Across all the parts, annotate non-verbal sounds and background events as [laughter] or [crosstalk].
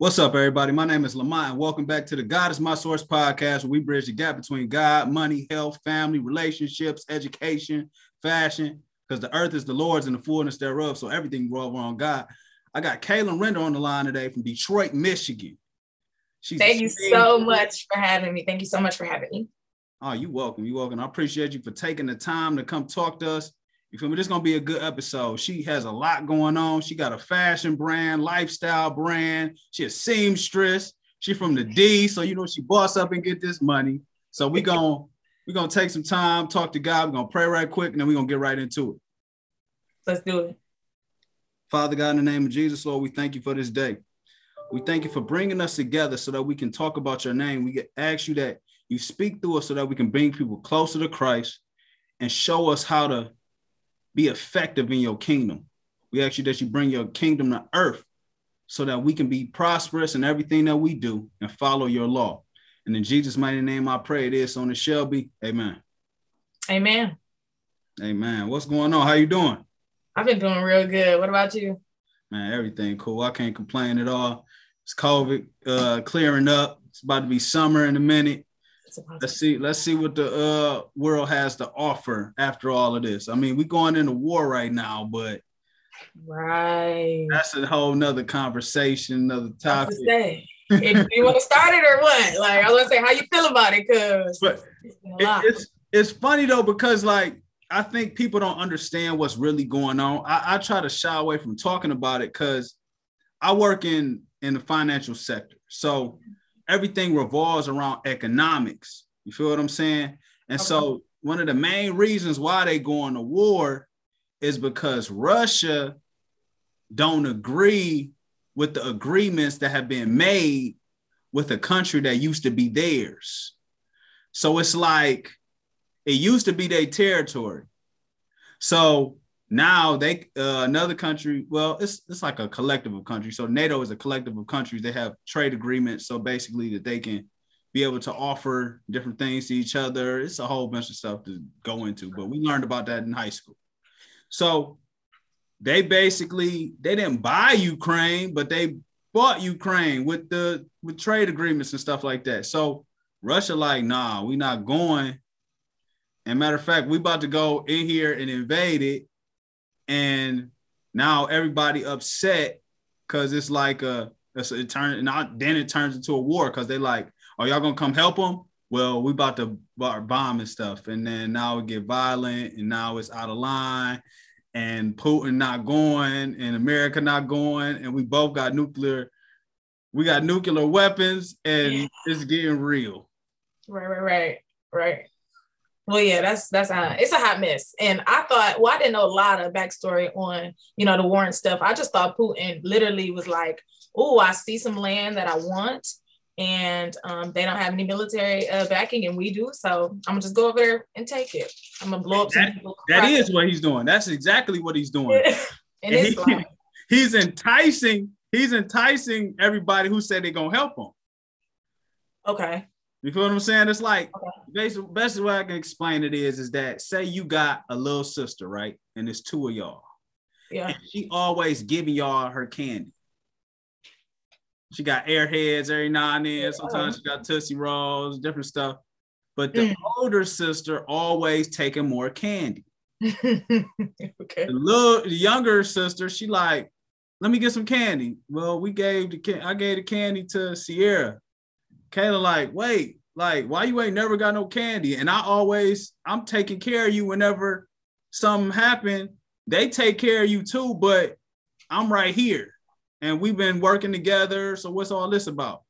What's up, everybody? My name is Lamont, and welcome back to the God is My Source podcast, where we bridge the gap between God, money, health, family, relationships, education, fashion, because the earth is the Lord's and the fullness thereof. So everything revolves around God. I got Kaylyn Render on the line today from Detroit, Michigan. She's Thank you so much for having me. Thank you so much for having me. Oh, you're welcome. You're welcome. I appreciate you for taking the time to come talk to us. You feel me? This is gonna be a good episode. She has a lot going on. She got a fashion brand, lifestyle brand. She a seamstress. She from the D, so you know she boss up and get this money. So we [laughs] gonna we gonna take some time, talk to God. We're gonna pray right quick, and then we're gonna get right into it. Let's do it. Father God, in the name of Jesus, Lord, we thank you for this day. We thank you for bringing us together so that we can talk about your name. We ask you that you speak through us so that we can bring people closer to Christ and show us how to be effective in your kingdom. We ask you that you bring your kingdom to earth so that we can be prosperous in everything that we do and follow your law. And in Jesus' mighty name, I pray this on the Shelby. Amen. Amen. Amen. What's going on? How you doing? I've been doing real good. What about you? Man, everything cool. I can't complain at all. It's COVID uh, clearing up. It's about to be summer in a minute let's see let's see what the uh, world has to offer after all of this. I mean we're going into war right now but right. that's a whole nother conversation another topic. if you want to [laughs] start it or what? Like i was gonna say how you feel about it? Because but it, it's it's funny though because like i think people don't understand what's really going on. I, I try to shy away from talking about it because i work in in the financial sector. So everything revolves around economics. You feel what I'm saying? And okay. so one of the main reasons why they go on to war is because Russia don't agree with the agreements that have been made with a country that used to be theirs. So it's like it used to be their territory. So now they uh, another country well it's it's like a collective of countries. So nato is a collective of countries. They have trade agreements so basically that they can be able to offer different things to each other. It's a whole bunch of stuff to go into but we learned about that in high school. So they basically they didn't buy ukraine but they bought ukraine with the with trade agreements and stuff like that. So russia like nah we not going. And matter of fact we about to go in here and invade it and now everybody upset because it's like a it's, it turns not then it turns into a war because they like are y'all gonna come help them well we about to bomb and stuff and then now it get violent and now it's out of line and putin not going and america not going and we both got nuclear we got nuclear weapons and yeah. it's getting real. Right right right right well, yeah, that's that's a, it's a hot mess. And I thought, well, I didn't know a lot of backstory on you know the war and stuff. I just thought Putin literally was like, "Oh, I see some land that I want, and um, they don't have any military uh, backing, and we do. So I'm gonna just go over there and take it. I'm gonna blow up that, That is what he's doing. That's exactly what he's doing. [laughs] and he, [laughs] he's enticing. He's enticing everybody who said they're gonna help him. Okay. You feel what I'm saying? It's like okay. basically best way I can explain it is is that say you got a little sister, right? And it's two of y'all. Yeah. And she always giving y'all her candy. She got airheads every now and then. Sometimes she got Tootsie Rolls, different stuff. But the mm. older sister always taking more candy. [laughs] okay. The little the younger sister, she like, let me get some candy. Well, we gave the I gave the candy to Sierra. Kayla like, wait, like, why you ain't never got no candy? And I always, I'm taking care of you whenever something happen. They take care of you too, but I'm right here. And we've been working together. So what's all this about?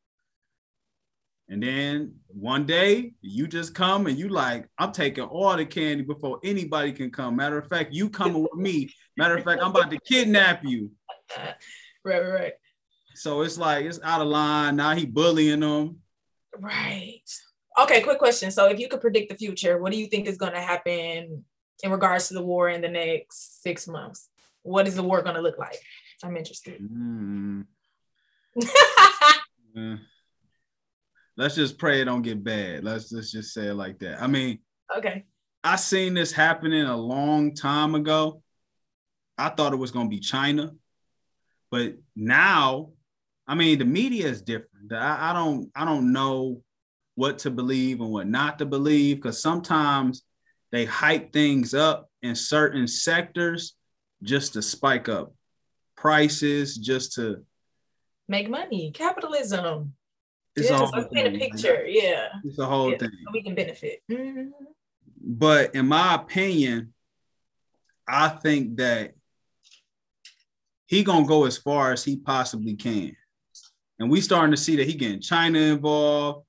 And then one day you just come and you like, I'm taking all the candy before anybody can come. Matter of fact, you coming with me. Matter of fact, I'm about to kidnap you. [laughs] Right, right, right. So it's like it's out of line. Now he bullying them. Right. Okay, quick question. So if you could predict the future, what do you think is going to happen in regards to the war in the next six months? What is the war going to look like? I'm interested. [laughs] Mm. Let's just pray it don't get bad. Let's, let's just say it like that. I mean, okay. I seen this happening a long time ago. I thought it was going to be China, but now I mean, the media is different. I, I don't I don't know what to believe and what not to believe because sometimes they hype things up in certain sectors just to spike up prices, just to make money. Capitalism. It's yeah, let's paint a picture. Yeah. It's a whole yeah, thing. So we can benefit. Mm-hmm. But in my opinion, I think that he gonna go as far as he possibly can. And we starting to see that he getting China involved.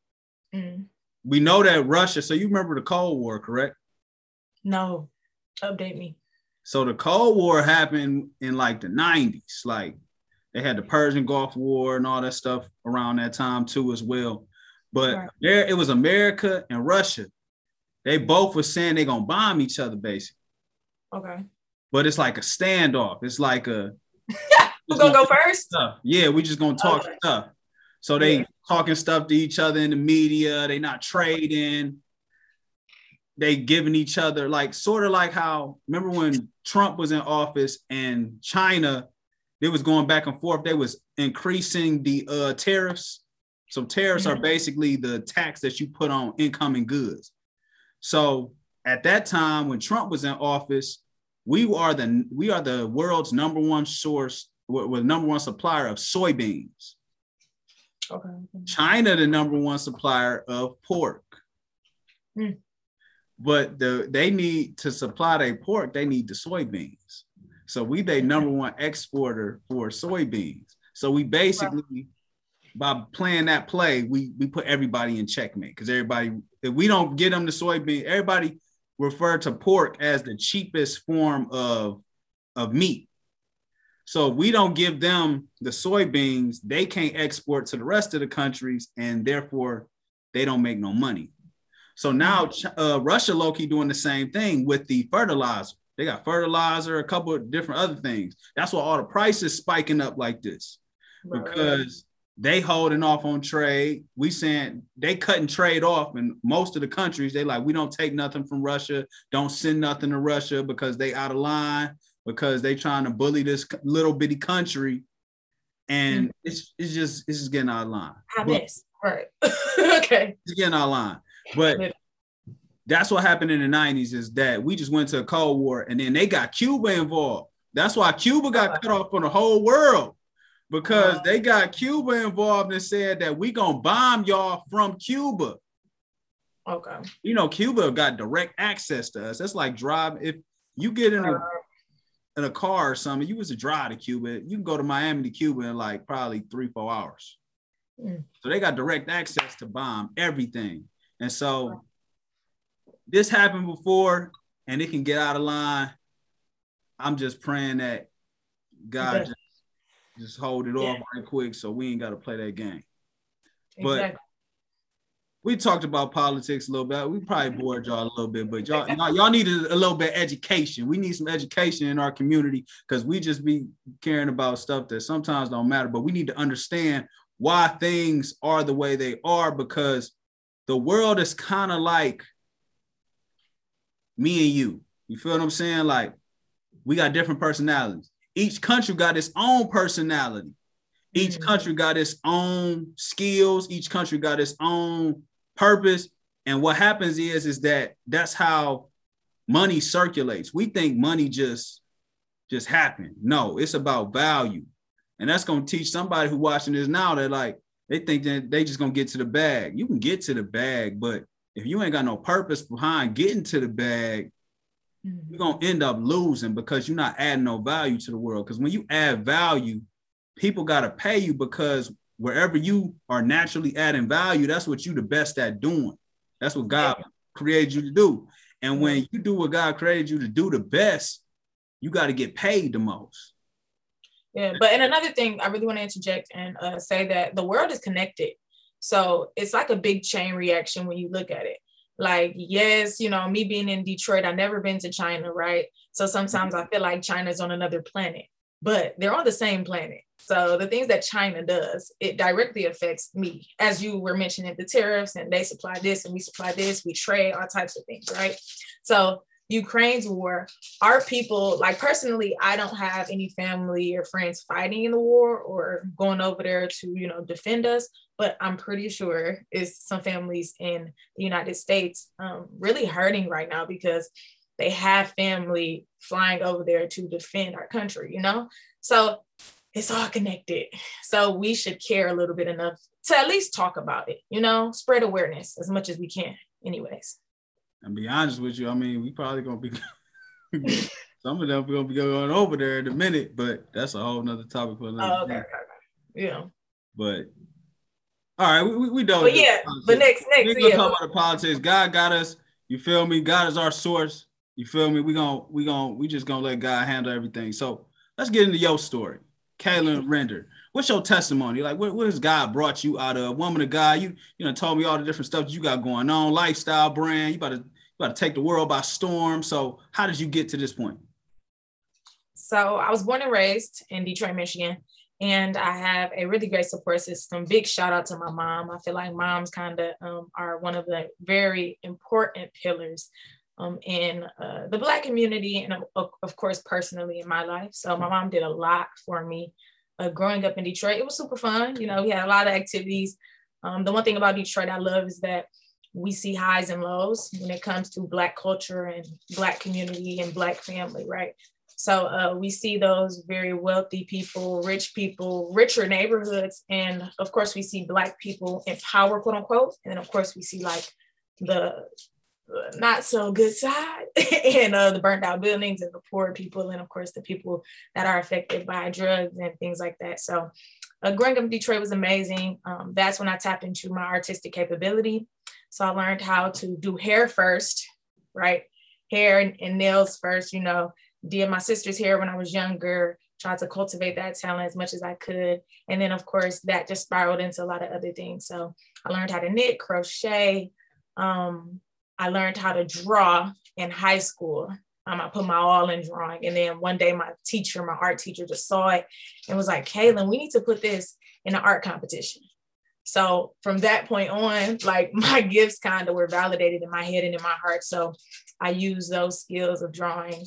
Mm. We know that Russia. So you remember the Cold War, correct? No, update me. So the Cold War happened in like the 90s. Like they had the Persian Gulf War and all that stuff around that time too, as well. But right. there it was America and Russia. They both were saying they're gonna bomb each other, basically. Okay. But it's like a standoff. It's like a Who's gonna go first? Stuff. Yeah, we just gonna talk okay. stuff. So they yeah. talking stuff to each other in the media. They not trading. They giving each other like sort of like how remember when Trump was in office and China, they was going back and forth. They was increasing the uh, tariffs. So tariffs mm-hmm. are basically the tax that you put on incoming goods. So at that time when Trump was in office, we are the we are the world's number one source, we're the number one supplier of soybeans. Okay. China, the number one supplier of pork. Hmm. But the they need to supply their pork, they need the soybeans. So we they number one exporter for soybeans. So we basically by playing that play, we we put everybody in checkmate because everybody if we don't get them the soybean, everybody refer to pork as the cheapest form of of meat. So we don't give them the soybeans, they can't export to the rest of the countries, and therefore they don't make no money. So now uh, Russia low key doing the same thing with the fertilizer. They got fertilizer, a couple of different other things. That's why all the prices spiking up like this because they holding off on trade. We saying they cutting trade off, and most of the countries they like we don't take nothing from Russia, don't send nothing to Russia because they out of line because they trying to bully this little bitty country, and mm-hmm. it's it's just it's just getting out of line. I miss right. [laughs] okay, it's getting out of line, but. That's what happened in the 90s is that we just went to a Cold War and then they got Cuba involved. That's why Cuba got cut off from the whole world because uh, they got Cuba involved and said that we gonna bomb y'all from Cuba. Okay. You know, Cuba got direct access to us. That's like drive. If you get in a uh, in a car or something, you was to drive to Cuba, you can go to Miami to Cuba in like probably three, four hours. Mm. So they got direct access to bomb everything. And so this happened before and it can get out of line. I'm just praying that God just, just hold it yeah. off right quick so we ain't got to play that game. Exactly. But we talked about politics a little bit. We probably bored y'all a little bit, but y'all y'all, y'all need a, a, little bit education. We need some education in our community because we just be caring about stuff that sometimes don't matter. But we need to understand why things are the way they are because the world is kind of like me and you. You feel what I'm saying? Like we got different personalities. Each country got its own personality. Each mm-hmm. country got its own skills. Each country got its own purpose. And what happens is, is that that's how money circulates. We think money just just happened. No, it's about value. And that's gonna teach somebody who watching this now that like they think that they just gonna get to the bag. You can get to the bag, but if you ain't got no purpose behind getting to the bag, mm-hmm. you're gonna end up losing because you're not adding no value to the world. Because when you add value, people gotta pay you because wherever you are naturally adding value, that's what you the best at doing. That's what God created you to do. And when you do what God created you to do the best, you got to get paid the most. Yeah, but and another thing I really want to interject and uh, say that the world is connected. So it's like a big chain reaction when you look at it. Like, yes, you know, me being in Detroit, I've never been to China, right? So sometimes I feel like China's on another planet, but they're on the same planet. So the things that China does, it directly affects me. As you were mentioning the tariffs and they supply this and we supply this, we trade all types of things, right? So Ukraine's war, our people, like personally, I don't have any family or friends fighting in the war or going over there to, you know, defend us. But I'm pretty sure it's some families in the United States um, really hurting right now because they have family flying over there to defend our country, you know? So it's all connected. So we should care a little bit enough to at least talk about it, you know, spread awareness as much as we can, anyways. And be honest with you, I mean, we probably gonna be [laughs] some of them gonna be going over there in a minute, but that's a whole nother topic for another. Oh, okay, okay, Yeah. But all right, we we, we don't. But yeah, but next next we gonna yeah. talk about the politics. God got us. You feel me? God is our source. You feel me? We gonna we gonna we just gonna let God handle everything. So let's get into your story, Kaylyn Render what's your testimony? Like, what, what has God brought you out of? Woman of God, you you know told me all the different stuff you got going on, lifestyle brand. You about to you about to take the world by storm. So, how did you get to this point? So, I was born and raised in Detroit, Michigan, and I have a really great support system. Big shout out to my mom. I feel like moms kind of um, are one of the very important pillars um, in uh, the Black community and, of, course, personally in my life. So, my mom did a lot for me uh, growing up in Detroit. It was super fun. You know, we had a lot of activities. Um, the one thing about Detroit I love is that we see highs and lows when it comes to Black culture and Black community and Black family, right? So uh, we see those very wealthy people, rich people, richer neighborhoods. And of course, we see Black people in power, quote unquote. And then, of course, we see like the not so good side. [laughs] And uh, the burnt out buildings and the poor people and of course the people that are affected by drugs and things like that. So uh, growing up in detroit was amazing. Um, that's when i tapped into my artistic capability. So i learned how to do hair first right? Hair and, and nails first you know. Did my sister's hair when i was younger tried to cultivate that talent as much as i could. And then of course that just spiraled into a lot of other things. So i learned how to knit crochet um, I learned how to draw in high school. Um, I put my all in drawing. And then one day my teacher, my art teacher just saw it and was like, Kaylyn, we need to put this in an art competition. So from that point on, like [laughs] my gifts kind of were validated in my head and in my heart. So I used those skills of drawing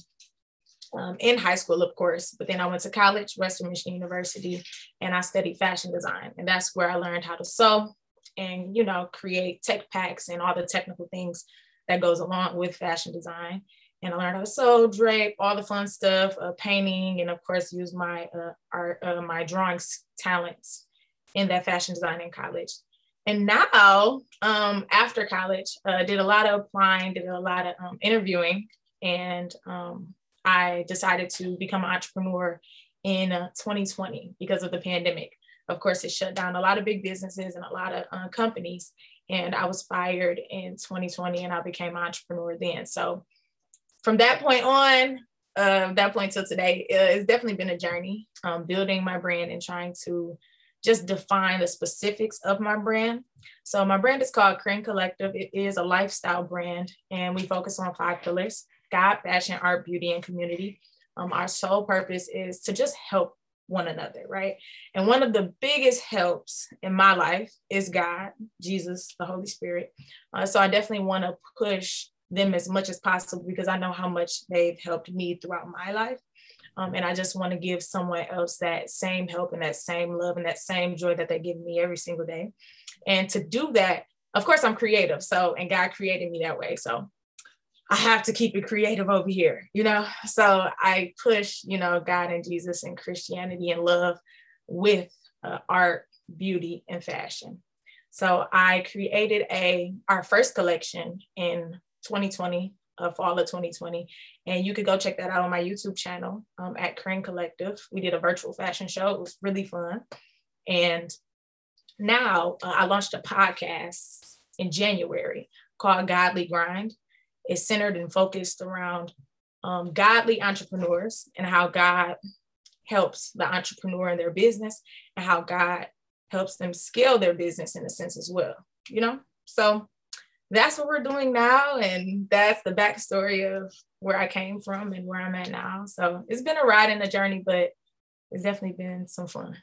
um, in high school, of course. But then I went to college, Western Michigan University, and I studied fashion design. And that's where I learned how to sew and, you know, create tech packs and all the technical things that goes along with fashion design. And I learned how to sew, drape, all the fun stuff, uh, painting, and of course, use my uh, art, uh, my drawing talents in that fashion design in college. And now, um, after college, uh, did a lot of applying, did a lot of um, interviewing, and um, I decided to become an entrepreneur in 2020 uh, because of the pandemic. Of course, it shut down a lot of big businesses and a lot of uh, companies. And I was fired in 2020 and I became an entrepreneur then. So from that point on, uh, that point till today, uh, it's definitely been a journey um, building my brand and trying to just define the specifics of my brand. So my brand is called Crane Collective. It is a lifestyle brand and we focus on five pillars, God, fashion, art, beauty, and community. Um, our sole purpose is to just help one another, right? And one of the biggest helps in my life is God, Jesus, the Holy Spirit. Uh, so I definitely want to push them as much as possible because I know how much they've helped me throughout my life. Um, and I just want to give someone else that same help and that same love and that same joy that they give me every single day. And to do that, of course, I'm creative. So, and God created me that way. So I have to keep it creative over here, you know? So I push, you know, God and Jesus and Christianity and love with uh, art, beauty, and fashion. So I created a our first collection in 2020, uh, fall of 2020, and you could go check that out on my YouTube channel um, at Crane Collective. We did a virtual fashion show. It was really fun, and now uh, I launched a podcast in January called Godly Grind, is centered and focused around um, godly entrepreneurs and how God helps the entrepreneur in their business and how God helps them scale their business in a sense as well. You know, so that's what we're doing now, and that's the backstory of where I came from and where I'm at now. So it's been a ride and a journey, but it's definitely been some fun.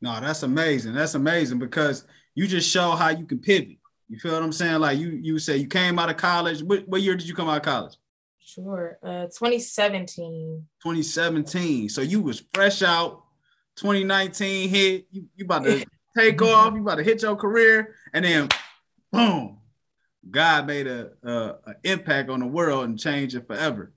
No, that's amazing. That's amazing because you just show how you can pivot. You feel what I'm saying? Like you, you say you came out of college. What, what year did you come out of college? Sure. Uh 2017. 2017. So you was fresh out. 2019 hit. You, you about to take [laughs] off. You about to hit your career, and then boom, God made a, a, a impact on the world and changed it forever.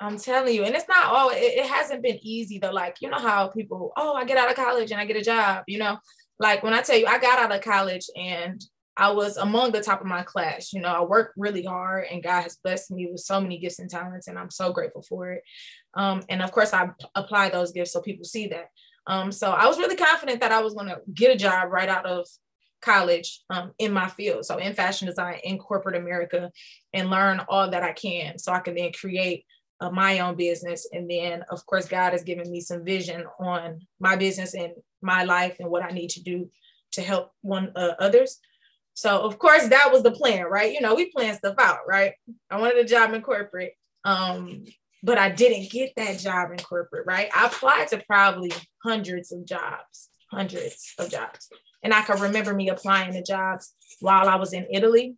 I'm telling you, and it's not all. It, it hasn't been easy though. Like you know how people, oh, I get out of college and I get a job. You know, like when I tell you, I got out of college and I was among the top of my class. You know, I worked really hard and God has blessed me with so many gifts and talents, and I'm so grateful for it. Um, and of course, I apply those gifts so people see that. Um, so I was really confident that I was going to get a job right out of college um, in my field. So in fashion design in corporate America and learn all that I can so I can then create uh, my own business. And then, of course, God has given me some vision on my business and my life and what I need to do to help one uh, others. So, of course, that was the plan, right? You know, we plan stuff out, right? I wanted a job in corporate. Um, but I didn't get that job in corporate, right? I applied to probably hundreds of jobs, hundreds of jobs. And I can remember me applying to jobs while I was in Italy.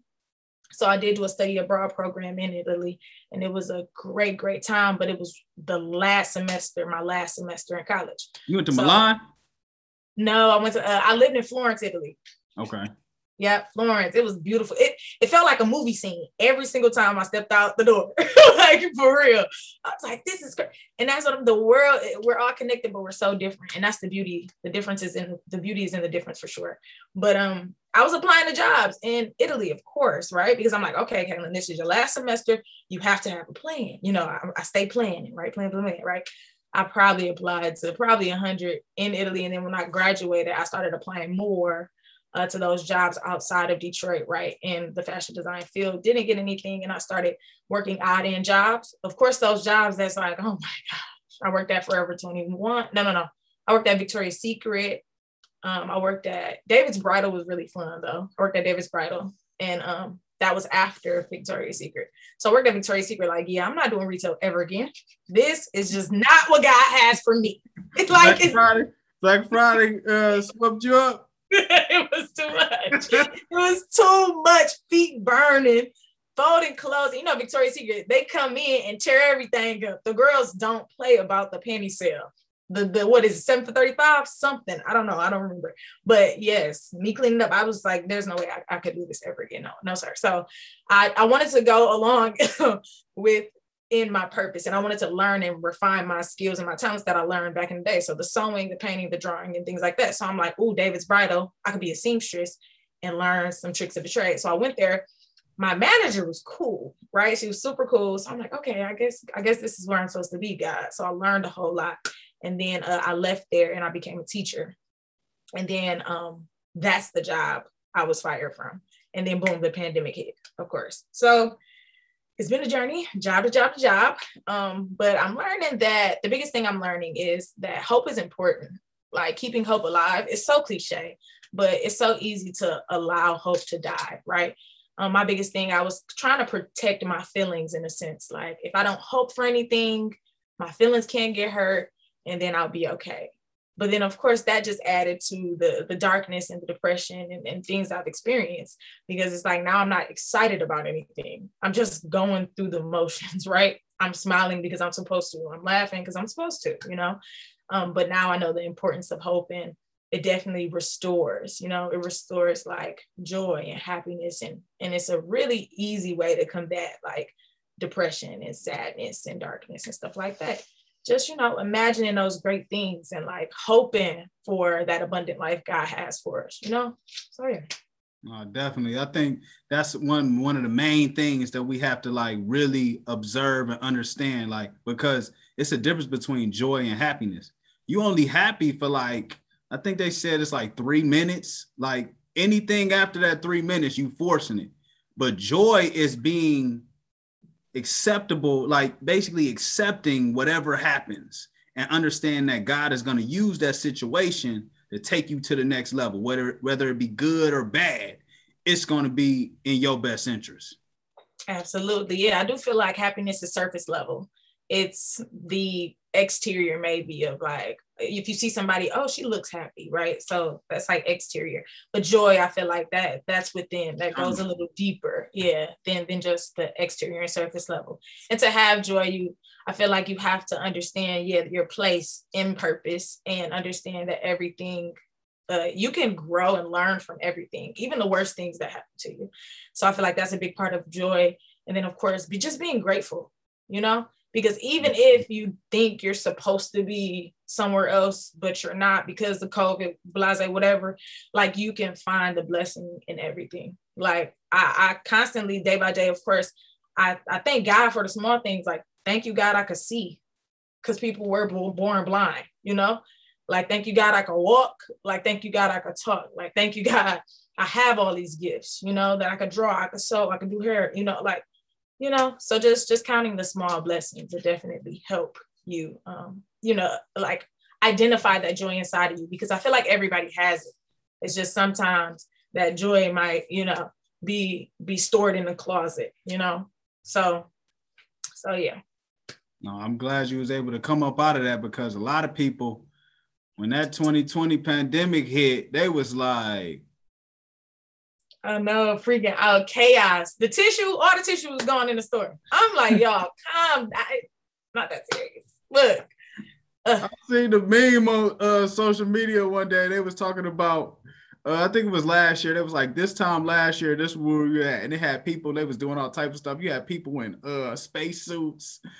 So I did do a study abroad program in Italy, and it was a great, great time. But it was the last semester, my last semester in college. You went to so, Milan? No, I went to. Uh, I lived in Florence, Italy. Okay. Yeah, Florence. It was beautiful. It it felt like a movie scene every single time I stepped out the door. [laughs] like for real. I was like, this is great. And that's what the world, we're all connected, but we're so different. And that's the beauty. The differences in the beauty is in the difference for sure. But um, I was applying to jobs in Italy, of course, right? Because I'm like, okay, Kaylyn, this is your last semester. You have to have a plan. You know, I, I stay planning, right? Plan, plan, plan, right? I probably applied to probably 100 in Italy. And then when I graduated, I started applying more uh, to those jobs outside of Detroit, right, in the fashion design field. Didn't get anything, and I started working odd end jobs. Of course, those jobs that's like, oh my gosh, I worked at Forever 21. No, no, no. I worked at Victoria's Secret. Um, I worked at David's Bridal was really fun though. I worked at David's Bridal, and um, that was after Victoria's Secret. So I worked at Victoria's Secret, like, yeah, I'm not doing retail ever again. This is just not what God has for me. [laughs] It's like Black Friday, Black Friday uh, swept you up. It was too much. [laughs] it was too much. Feet burning, folding clothes. You know, Victoria's Secret, they come in and tear everything up. The girls don't play about the penny sale. The, the what is it, seven for 35? Something. I don't know. I don't remember. But yes, me cleaning up, I was like, there's no way I, I could do this ever again. No, no, sir. So I, I wanted to go along [laughs] with in my purpose and I wanted to learn and refine my skills and my talents that I learned back in the day. So the sewing, the painting, the drawing, and things like that. So I'm like, oh, David's Bridal, I could be a seamstress and learn some tricks of the trade. So I went there. My manager was cool, right? She was super cool. So I'm like, okay, I guess I guess this is where I'm supposed to be, guys. So I learned a whole lot, and then uh, I left there and I became a teacher, and then um, that's the job I was fired from. And then boom, the pandemic hit, of course. So it's been a journey, job to job to job. Um, but I'm learning that the biggest thing I'm learning is that hope is important. Like keeping hope alive is so cliche, but it's so easy to allow hope to die, right? Um, my biggest thing, I was trying to protect my feelings in a sense. Like if I don't hope for anything, my feelings can't get hurt, and then I'll be okay but then of course that just added to the the darkness and the depression and, and things i've experienced because it's like now i'm not excited about anything. I'm just going through the motions [laughs] right? I'm smiling because i'm supposed to. I'm laughing because i'm supposed to you know? Um, but now i know the importance of hope and it definitely restores you know? It restores like joy and happiness and and it's a really easy way to combat like depression and sadness and darkness and stuff like that just you know imagining those great things and like hoping for that abundant life god has for us you know? So yeah. Uh, definitely. I think that's one one of the main things that we have to like really observe and understand like because it's a difference between joy and happiness. You only happy for like i think they said it's like three minutes. Like anything after that three minutes you forcing it. But joy is being acceptable, like basically accepting whatever happens and understand that God is going to use that situation to take you to the next level, whether whether it be good or bad, it's going to be in your best interest. Absolutely. Yeah, I do feel like happiness is surface level. It's the exterior maybe of like if you see somebody, oh, she looks happy, right? So that's like exterior. But joy, I feel like that that's within that goes a little deeper, yeah, than than just the exterior and surface level. And to have joy, you I feel like you have to understand, yeah, your place in purpose and understand that everything uh, you can grow and learn from everything, even the worst things that happen to you. So I feel like that's a big part of joy. And then, of course, be just being grateful, you know, because even if you think you're supposed to be somewhere else, but you're not because the COVID, blase, whatever, like you can find the blessing in everything. Like I, I constantly, day by day, of course, I, I thank God for the small things. Like, thank you, God, I could see because people were born blind, you know? Like, thank you, God, I can walk. Like, thank you, God, I could talk. Like, thank you, God, I have all these gifts, you know, that I could draw, I could sew, I could do hair, you know, like, you know, so just just counting the small blessings will definitely help you, um, you know, like identify that joy inside of you because I feel like everybody has it. It's just sometimes that joy might, you know, be be stored in the closet, you know. So, so yeah. No, I'm glad you was able to come up out of that because a lot of people when that 2020 pandemic hit, they was like, I know, freaking out, chaos. The tissue, all the tissue was gone in the store. I'm like, y'all, [laughs] calm down. Not that serious. Look. Uh. I seen the meme on uh, social media one day. They was talking about, uh, I think it was last year. It was like this time last year, this where we at, and they had people. They was doing all type of stuff. You had people in uh space suits. [laughs]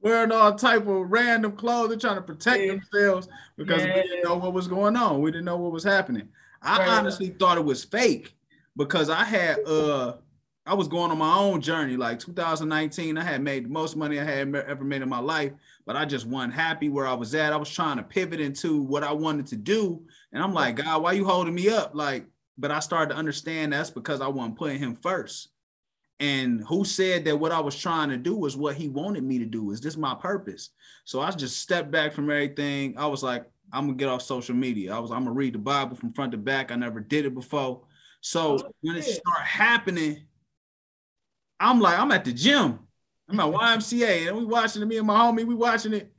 wearing all type of random clothes. They're trying to protect yeah. themselves because yeah. we didn't know what was going on. We didn't know what was happening. I right. honestly thought it was fake because I had uh I was going on my own journey. Like 2019, I had made the most money I had ever made in my life, but I just wasn't happy where I was at. I was trying to pivot into what I wanted to do, and I'm like, God, why you holding me up? Like, but I started to understand that's because I wasn't putting Him first. And who said that what I was trying to do was what he wanted me to do? Is this my purpose? So I just stepped back from everything. I was like, I'm gonna get off social media. I was, I'm gonna read the Bible from front to back. I never did it before. So oh, when it started happening, I'm like, I'm at the gym. I'm at YMCA, and we watching it. Me and my homie, we watching it,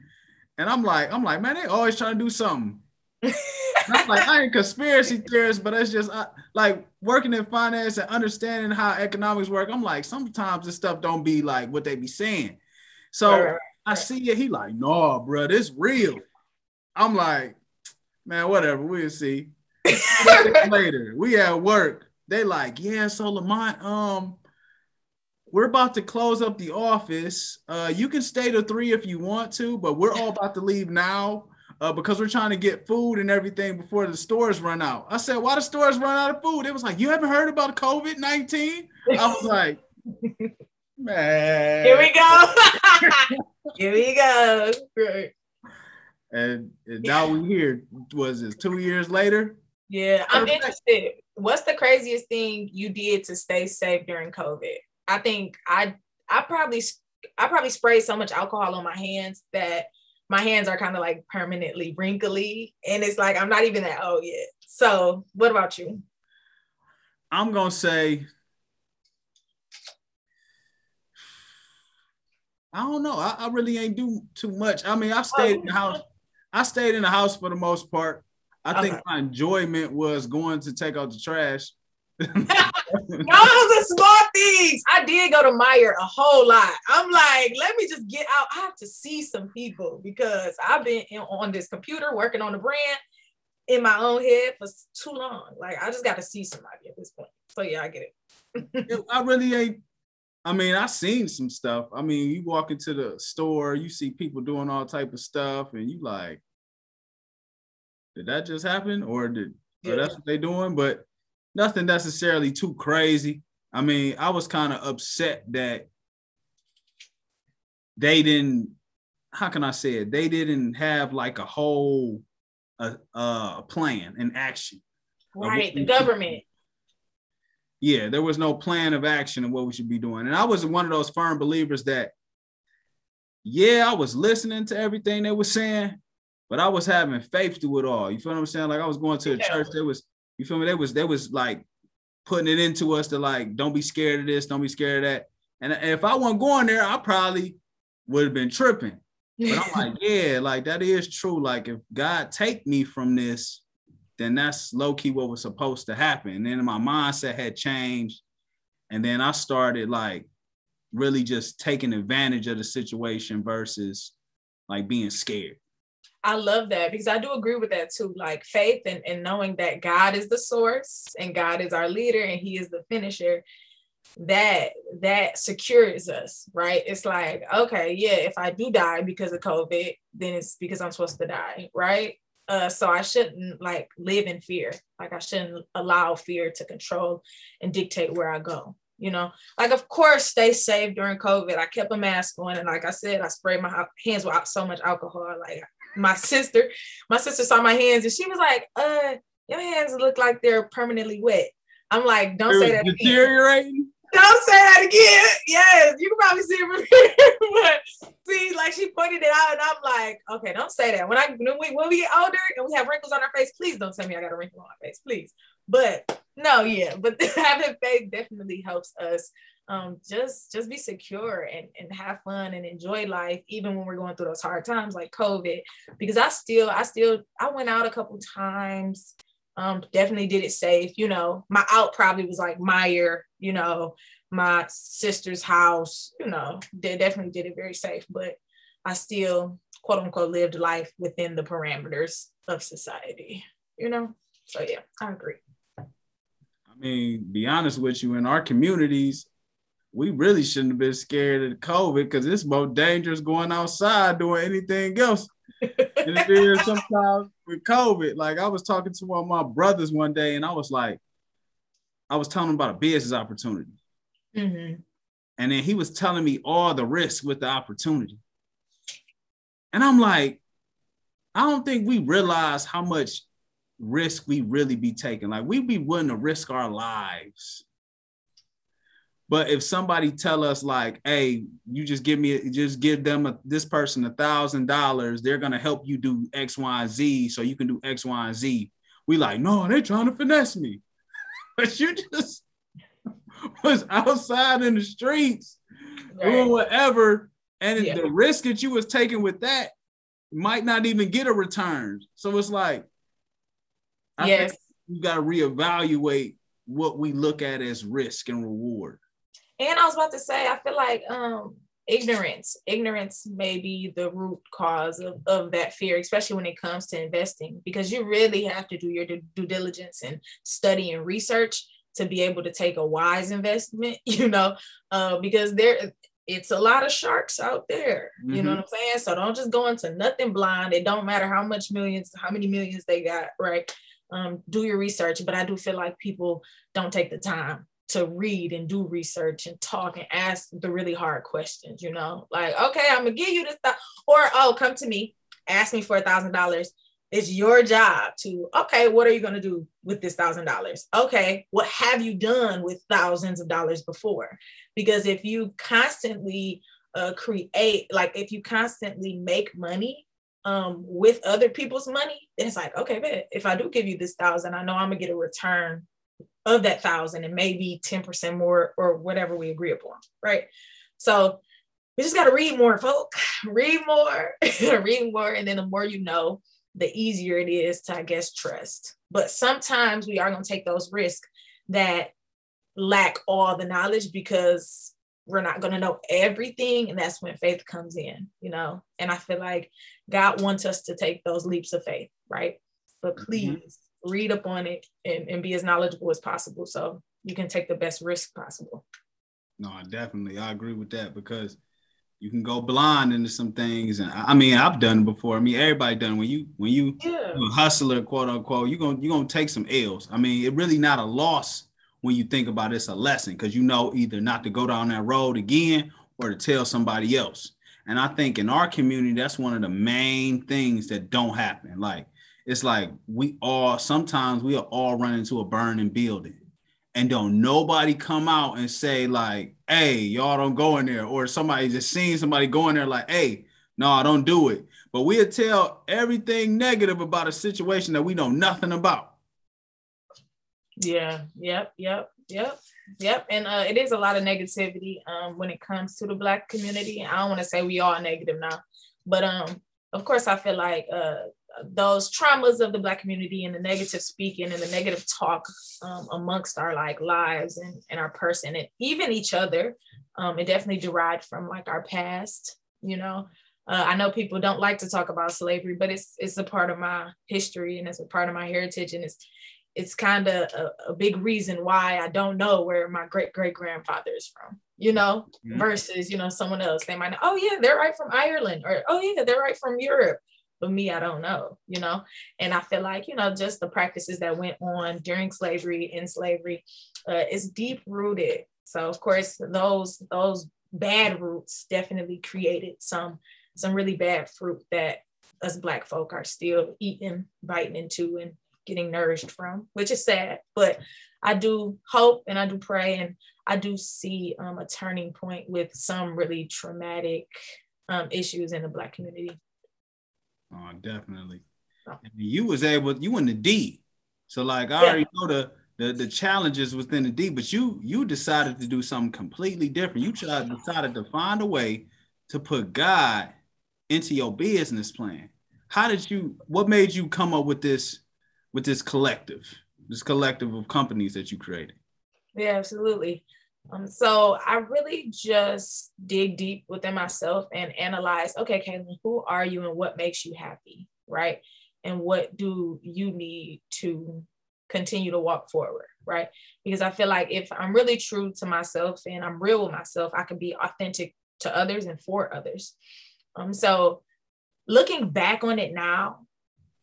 and I'm like, I'm like, man, they always trying to do something. I'm like, I ain't conspiracy [laughs] theorist, but it's just I, like working in finance and understanding how economics work. I'm like, sometimes this stuff don't be like what they be saying. So right, right, I see it. He like, no, bro, this real. I'm like, man, whatever. We'll see. [laughs] later, we at work. They like, yeah. So Lamont, um, we're about to close up the office. Uh, you can stay to three if you want to, but we're all about to leave now uh, because we're trying to get food and everything before the stores run out. I said, why the stores run out of food? It was like, you haven't heard about COVID 19? I was [laughs] like, man. Here we go. [laughs] here we go. And, and [laughs] now we here. Was it two years later? Yeah, I'm interested. What's the craziest thing you did to stay safe during COVID? I think I I probably I probably sprayed so much alcohol on my hands that my hands are kind of like permanently wrinkly and it's like I'm not even that old yet. So, what about you? I'm going to say I don't know. I, I, really ain't do too much. I mean, I stayed oh, in the oh. house. I stayed in the house for the most part. I okay. think my enjoyment was going to take out the trash [laughs] those are small things. I did go to Meijer a whole lot. I'm like, let me just get out. I have to see some people because I've been in, on this computer working on the brand in my own head for too long. Like, I just got to see somebody at this point. So yeah, I get it. [laughs] I really ain't. I mean, I seen some stuff. I mean, you walk into the store, you see people doing all type of stuff, and you like, did that just happen, or did yeah. or that's what they doing? But nothing necessarily too crazy. I mean, I was kind of upset that they didn't. How can I say it? They didn't have like a whole a, a plan and action. Right, the government. Yeah, there was no plan of action of what we should be doing. And I was one of those firm believers that, yeah, I was listening to everything they were saying, but I was having faith through it all. You feel what I'm saying? Like I was going to a yeah. church that was you feel me? They was they was like putting it into us to like, don't be scared of this, don't be scared of that. And if I wasn't going there, I probably would have been tripping. But I'm [laughs] like, yeah, like that is true. Like if God take me from this, then that's low key what was supposed to happen. And then my mindset had changed. And then I started like really just taking advantage of the situation versus like being scared. I love that because I do agree with that too. Like faith and, and knowing that God is the source and God is our leader and He is the finisher. That that secures us, right? It's like, okay, yeah, if I do die because of COVID, then it's because I'm supposed to die, right? Uh, so I shouldn't like live in fear. Like I shouldn't allow fear to control and dictate where I go. You know, like of course stay safe during COVID. I kept a mask on, and like I said, I sprayed my hands with so much alcohol. Like my sister, my sister saw my hands, and she was like, "Uh, your hands look like they're permanently wet." I'm like, "Don't say that." Deteriorating. Don't say that again. Yes, you can probably see it from [laughs] here. but see, like she pointed it out, and I'm like, okay, don't say that. When I when we when we get older and we have wrinkles on our face, please don't tell me I got a wrinkle on my face, please. But no, yeah, but [laughs] having faith definitely helps us um, just just be secure and, and have fun and enjoy life even when we're going through those hard times like covid because i still i still i went out a couple times um, definitely did it safe. You know, my out probably was like Meijer, you know, my sister's house, you know, they definitely did it very safe, but I still quote unquote lived life within the parameters of society, you know? So yeah, I agree. I mean, be honest with you, in our communities, we really shouldn't have been scared of COVID because it's more dangerous going outside doing anything else. and [laughs] sometimes with COVID. Like I was talking to one of my brothers one day, and I was like, I was telling him about a business opportunity. Mm-hmm. And then he was telling me all the risks with the opportunity. And I'm like, I don't think we realize how much risk we really be taking. Like we be willing to risk our lives but if somebody tell us like, "Hey, you just give me, just give them a, this person a thousand dollars, they're gonna help you do X, Y, Z, so you can do X, Y, and Z." We like, no, they're trying to finesse me, but you just was outside in the streets right. doing whatever, and yeah. the risk that you was taking with that might not even get a return. So it's like, I yes, you got to reevaluate what we look at as risk and reward. And I was about to say, I feel like um, ignorance, ignorance may be the root cause of, of that fear, especially when it comes to investing, because you really have to do your due diligence and study and research to be able to take a wise investment, [laughs] you know, uh, because there it's a lot of sharks out there. You mm-hmm. know what I'm saying? So don't just go into nothing blind. It don't matter how much millions, how many millions they got, right? Um, do your research. But I do feel like people don't take the time to read and do research and talk and ask the really hard questions, you know, like, okay, I'm gonna give you this stuff, or oh, come to me, ask me for a thousand dollars. It's your job to, okay, what are you gonna do with this thousand dollars? Okay, what have you done with thousands of dollars before? Because if you constantly uh, create, like if you constantly make money um, with other people's money, then it's like, okay, man, if I do give you this thousand, I know I'm gonna get a return of that thousand and maybe 10% more or whatever we agree upon, right? So we just got to read more, folk. [sighs] Read more, [laughs] read more. And then the more you know, the easier it is to, I guess, trust. But sometimes we are going to take those risks that lack all the knowledge because we're not going to know everything. And that's when faith comes in, you know? And I feel like God wants us to take those leaps of faith, right? But mm-hmm. please, read up on it and, and be as knowledgeable as possible. So you can take the best risk possible. No I definitely i agree with that because you can go blind into some things. And i mean i've done it before. I mean everybody done when you when you yeah. a hustler quote unquote you're gonna you're gonna take some l's. I mean it really not a loss when you think about it's a lesson because you know either not to go down that road again or to tell somebody else. And i think in our community that's one of the main things that don't happen. Like it's like we all sometimes we are all running into a burning building and don't nobody come out and say like hey y'all don't go in there or somebody just seeing somebody going there like hey no I don't do it. But we'll tell everything negative about a situation that we know nothing about. Yeah yep yep yep yep. And uh, it is a lot of negativity um, when it comes to the black community. I don't want to say we all negative now But um, of course, I feel like uh, those traumas of the black community and the negative speaking and the negative talk um, amongst our like lives and, and our person and even each other um, it definitely derived from like our past you know? Uh, i know people don't like to talk about slavery but it's it's a part of my history and it's a part of my heritage and it's it's kind of a, a, big reason why i don't know where my great great grandfather is from you know? Mm-hmm. versus you know someone else. They might know oh yeah they're right from ireland or oh yeah they're right from europe but me, I don't know, you know? And I feel like, you know, just the practices that went on during slavery, in slavery, uh, is deep rooted. So of course, those those bad roots definitely created some some really bad fruit that us black folk are still eating, biting into and getting nourished from, which is sad. But I do hope and I do pray and I do see um, a turning point with some really traumatic um, issues in the black community. Oh, definitely. And you was able, you in the D. So like I yeah. already know the, the the challenges within the D, but you you decided to do something completely different. You tried decided to find a way to put God into your business plan. How did you what made you come up with this with this collective, this collective of companies that you created? Yeah, absolutely. Um, so I really just dig deep within myself and analyze, okay, Kaylyn, who are you and what makes you happy, right? And what do you need to continue to walk forward, right? Because I feel like if I'm really true to myself and I'm real with myself, I can be authentic to others and for others. Um, so looking back on it now,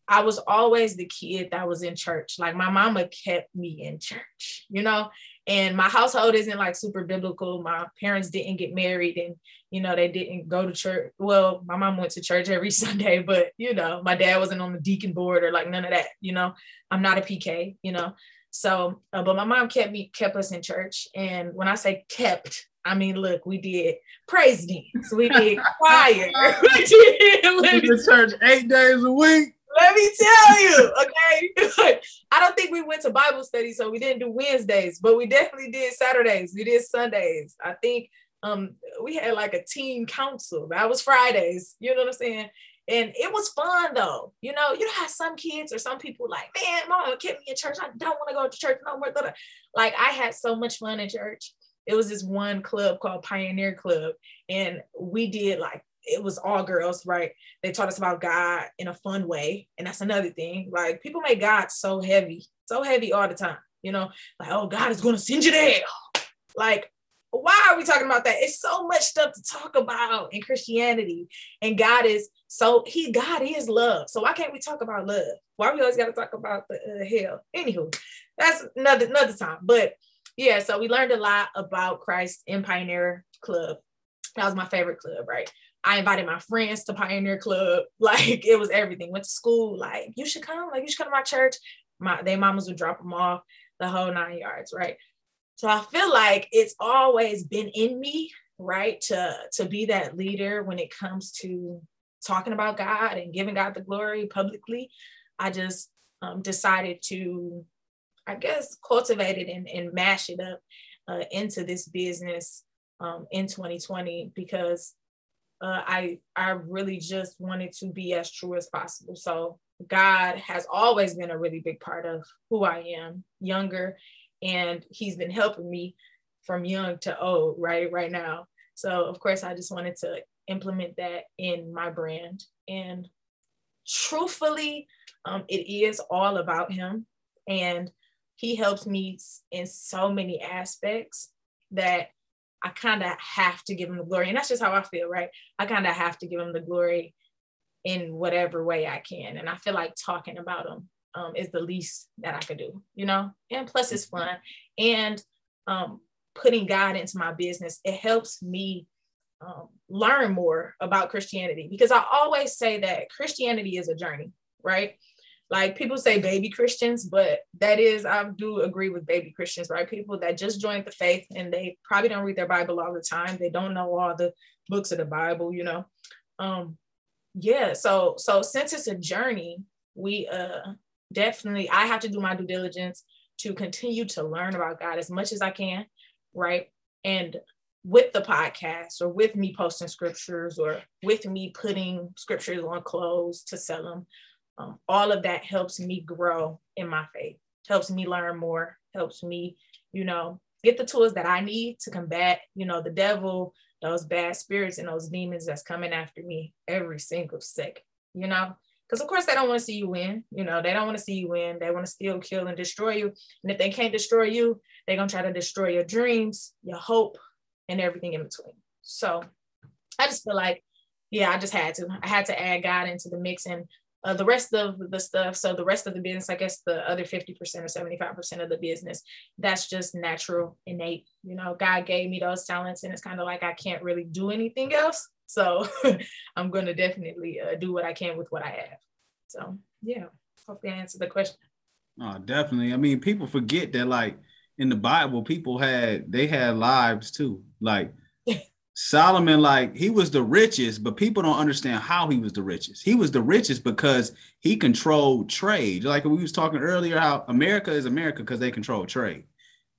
I was always the kid that was in church. Like my mama kept me in church, you know, and my household isn't like super biblical. My parents didn't get married and you know they didn't go to church. Well my mom went to church every [laughs] sunday but you know my dad wasn't on the deacon board or like none of that you know? I'm not a pk you know? So uh, but my mom kept me kept us in church. And when i say kept I mean, look, we did praise dance, we did [laughs] choir, [laughs] we did church eight days a week. Let me tell you, okay? [laughs] I don't think we went to Bible study, so we didn't do Wednesdays, but we definitely did Saturdays. We did Sundays. I think um we had like a team council. That was Fridays. You know what I'm saying? And it was fun though. You know, you know how some kids or some people like, man, mama kept me in church. I don't want to go to church no more. Like I had so much fun in church. It was this one club called Pioneer Club, and we did like it was all girls, right? They taught us about God in a fun way. And that's another thing. Like people make God so heavy, so heavy all the time, you know, like, oh, God is going to send you there. Like, why are we talking about that? It's so much stuff to talk about in Christianity. And God is so, He, God is love. So why can't we talk about love? Why we always got to talk about the uh, hell? Anywho, that's another, another time. But yeah, so we learned a lot about Christ in Pioneer Club. That was my favorite club, right? I invited my friends to Pioneer Club. [laughs] Like it was everything. Went to school. Like you should come. Like you should come to my church. My their mamas would drop them off the whole nine yards, right? So I feel like it's always been in me, right, to to be that leader when it comes to talking about God and giving God the glory publicly. I just um, decided to, I guess, cultivate it and, and mash it up uh, into this business um, in 2020 because uh, I I really just wanted to be as true as possible. So God has always been a really big part of who I am, younger, and He's been helping me from young to old, right right now. So of course, I just wanted to implement that in my brand. And truthfully, um, it is all about Him, and He helps me in so many aspects that I kind of have to give him the glory. And that's just how I feel, right? I kind of have to give him the glory in whatever way I can. And I feel like talking about him um, is the least that I could do, you know? And plus, it's fun. And um, putting God into my business, it helps me um, learn more about Christianity because I always say that Christianity is a journey, right? Like people say baby Christians, but that is, I do agree with baby Christians, right? People that just joined the faith and they probably don't read their Bible all the time. They don't know all the books of the Bible, you know. Um, yeah, so so since it's a journey, we uh definitely I have to do my due diligence to continue to learn about God as much as I can, right? And with the podcast or with me posting scriptures or with me putting scriptures on clothes to sell them um, all of that helps me grow in my faith helps me learn more helps me you know get the tools that i need to combat you know the devil those bad spirits and those demons that's coming after me every single second you know? Because of course they don't want to see you win you know they don't want to see you win they want to steal kill and destroy you. And if they can't destroy you they're to try to destroy your dreams your hope and everything in between. So i just feel like yeah i just had to i had to add god into the mix and uh, the rest of the stuff, so the rest of the business, I guess the other 50% or 75% of the business, that's just natural, innate. You know, God gave me those talents, and it's kind of like I can't really do anything else. So [laughs] I'm going to definitely uh, do what I can with what I have. So, yeah, hopefully I answered the question. Oh, definitely. I mean, people forget that, like, in the Bible, people had they had lives too. Like Solomon, like he was the richest, but people don't understand how he was the richest. He was the richest because he controlled trade. Like we was talking earlier, how America is America because they control trade.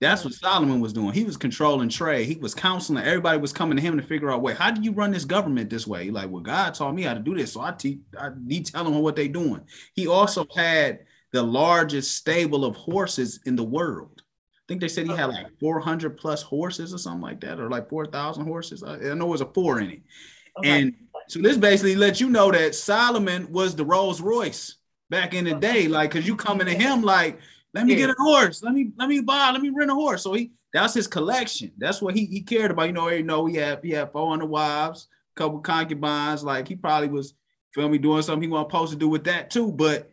That's what Solomon was doing. He was controlling trade. He was counseling. Everybody was coming to him to figure out, wait, how do you run this government this way? Like, well, God taught me how to do this, so I teach. I need telling them what they're doing. He also had the largest stable of horses in the world think they said he oh. had like 400 plus horses or something like that, or like 4,000 horses. I, I know it was a four in it. Okay. And so this basically lets you know that Solomon was the Rolls Royce back in the day. Like, cause you coming to him like, let me get a horse, let me let me buy, let me rent a horse. So he that's his collection. That's what he, he cared about. You know, you know, he had he had 400 wives, a couple concubines. Like he probably was feel me doing something he wasn't supposed to do with that too. But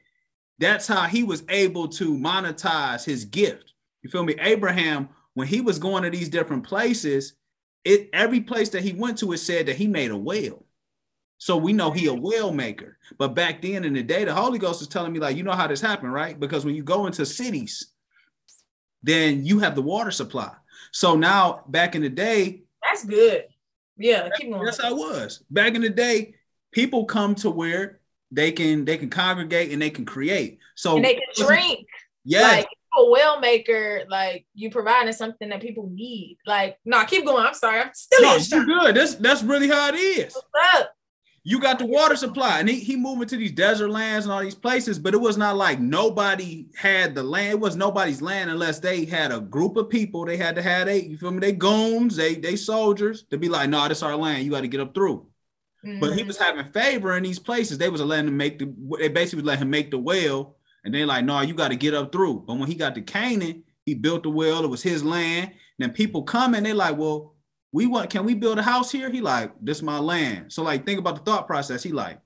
that's how he was able to monetize his gift you feel me? Abraham, when he was going to these different places, it every place that he went to, it said that he made a well. So we know he a well maker. But back then in the day, the Holy Ghost is telling me, like, you know how this happened, right? Because when you go into cities, then you have the water supply. So now back in the day, that's good. Yeah, keep going. That's how it was. Back in the day, people come to where they can they can congregate and they can create. So and they can drink. Yes. Like, a well maker, like you providing something that people need. Like, no, nah, keep going. I'm sorry. I'm still no, you're good. That's that's really how it is. You got the water supply, and he, he moving to these desert lands and all these places, but it was not like nobody had the land. It was nobody's land unless they had a group of people. They had to have they, you feel me? They goons, they they soldiers to be like, no, nah, this our land. You got to get up through. Mm-hmm. But he mm-hmm. was having favor in these places. They was letting him make the. They basically was letting him make the well and they're like, no, you got to get up through. But when he got to Canaan, he built the well. It was his land. And then people come and they're like, well, we want, can we build a house here? He like, this is my land. So like, think about the thought process. He like,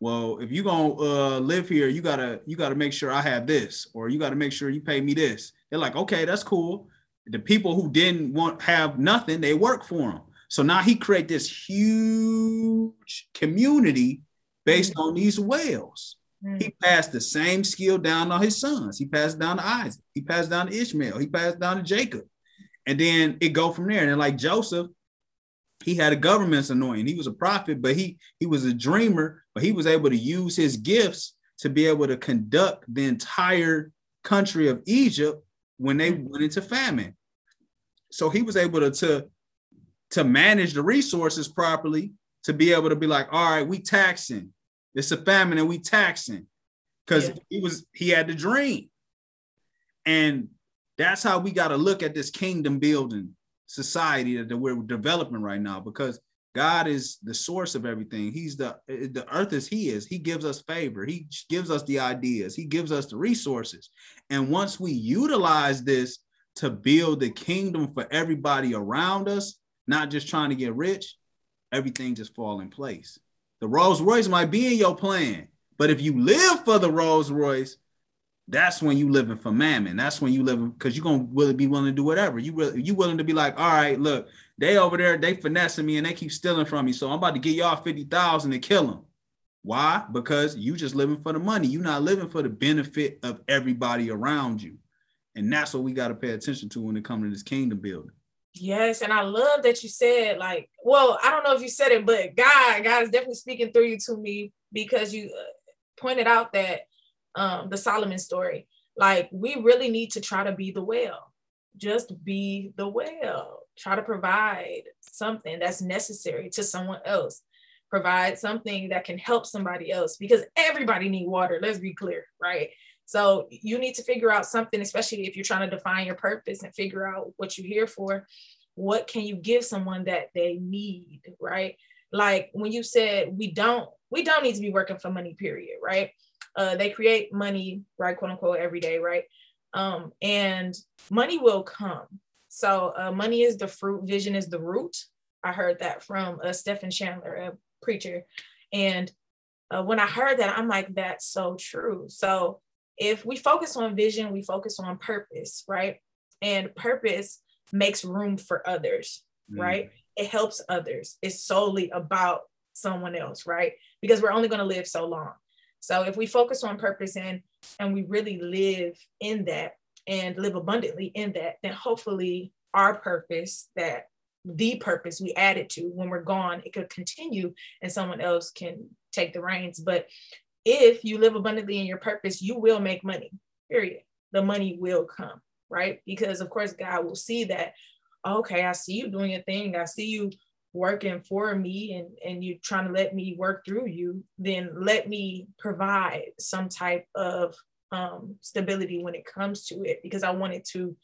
well, if you gonna uh, live here, you gotta you gotta make sure I have this, or you gotta make sure you pay me this. They're like, okay, that's cool. The people who didn't want have nothing, they work for him. So now he create this huge community based mm-hmm. on these wells. Mm. He passed the same skill down on his sons. He passed down to Isaac. He passed down to Ishmael. He passed down to Jacob. And then it go from there. And then like Joseph, he had a government's anointing. He was a prophet, but he he was a dreamer, but he was able to use his gifts to be able to conduct the entire country of Egypt when they mm. went into famine. So he was able to, to, to manage the resources properly to be able to be like, all right, we taxing, it's a famine and we taxing because yeah. he was he had the dream. And that's how we got to look at this kingdom building society that we're developing right now because God is the source of everything. He's the eh, the earth is he is. He gives us favor. He gives us the ideas. He gives us the resources. And once we utilize this to build the kingdom for everybody around us, not just trying to get rich, everything just fall in place. The Rolls Royce might be in your plan, but if you live for the Rolls Royce, that's when you living for mammon. That's when you living because you're gonna really be willing to do whatever. You really you willing to be like, all right, look, they over there, they finessing me and they keep stealing from me. So I'm about to get y'all 50,000 to kill them. Why? Because you just living for the money. You're not living for the benefit of everybody around you. And that's what we got to pay attention to when it comes to this kingdom building. Yes, and I love that you said like, well, I don't know if you said it, but God, God is definitely speaking through you to me because you uh, pointed out that um, the Solomon story. Like, we really need to try to be the well. Just be the well. try to provide something that's necessary to someone else provide something that can help somebody else because everybody need water let's be clear right so you need to figure out something especially if you're trying to define your purpose and figure out what you're here for. What can you give someone that they need right? Like when you said we don't we don't need to be working for money period right? Uh, they create money right quote unquote every day right? Um, and money will come. So uh, money is the fruit vision is the root. I heard that from uh, stephen chandler a preacher. And uh, when i heard that i'm like that's so true. So if we focus on vision we focus on purpose right and purpose makes room for others mm. right it helps others. It's solely about someone else, right? Because we're only going to live so long. So if we focus on purpose and and we really live in that and live abundantly in that, then hopefully our purpose that the purpose we added to when we're gone, it could continue and someone else can take the reins. But if you live abundantly in your purpose, you will make money, period. The money will come, right? Because of course, God will see that okay, I see you doing a thing. I see you working for me and, and you trying to let me work through you, then let me provide some type of um, stability when it comes to it because I want it to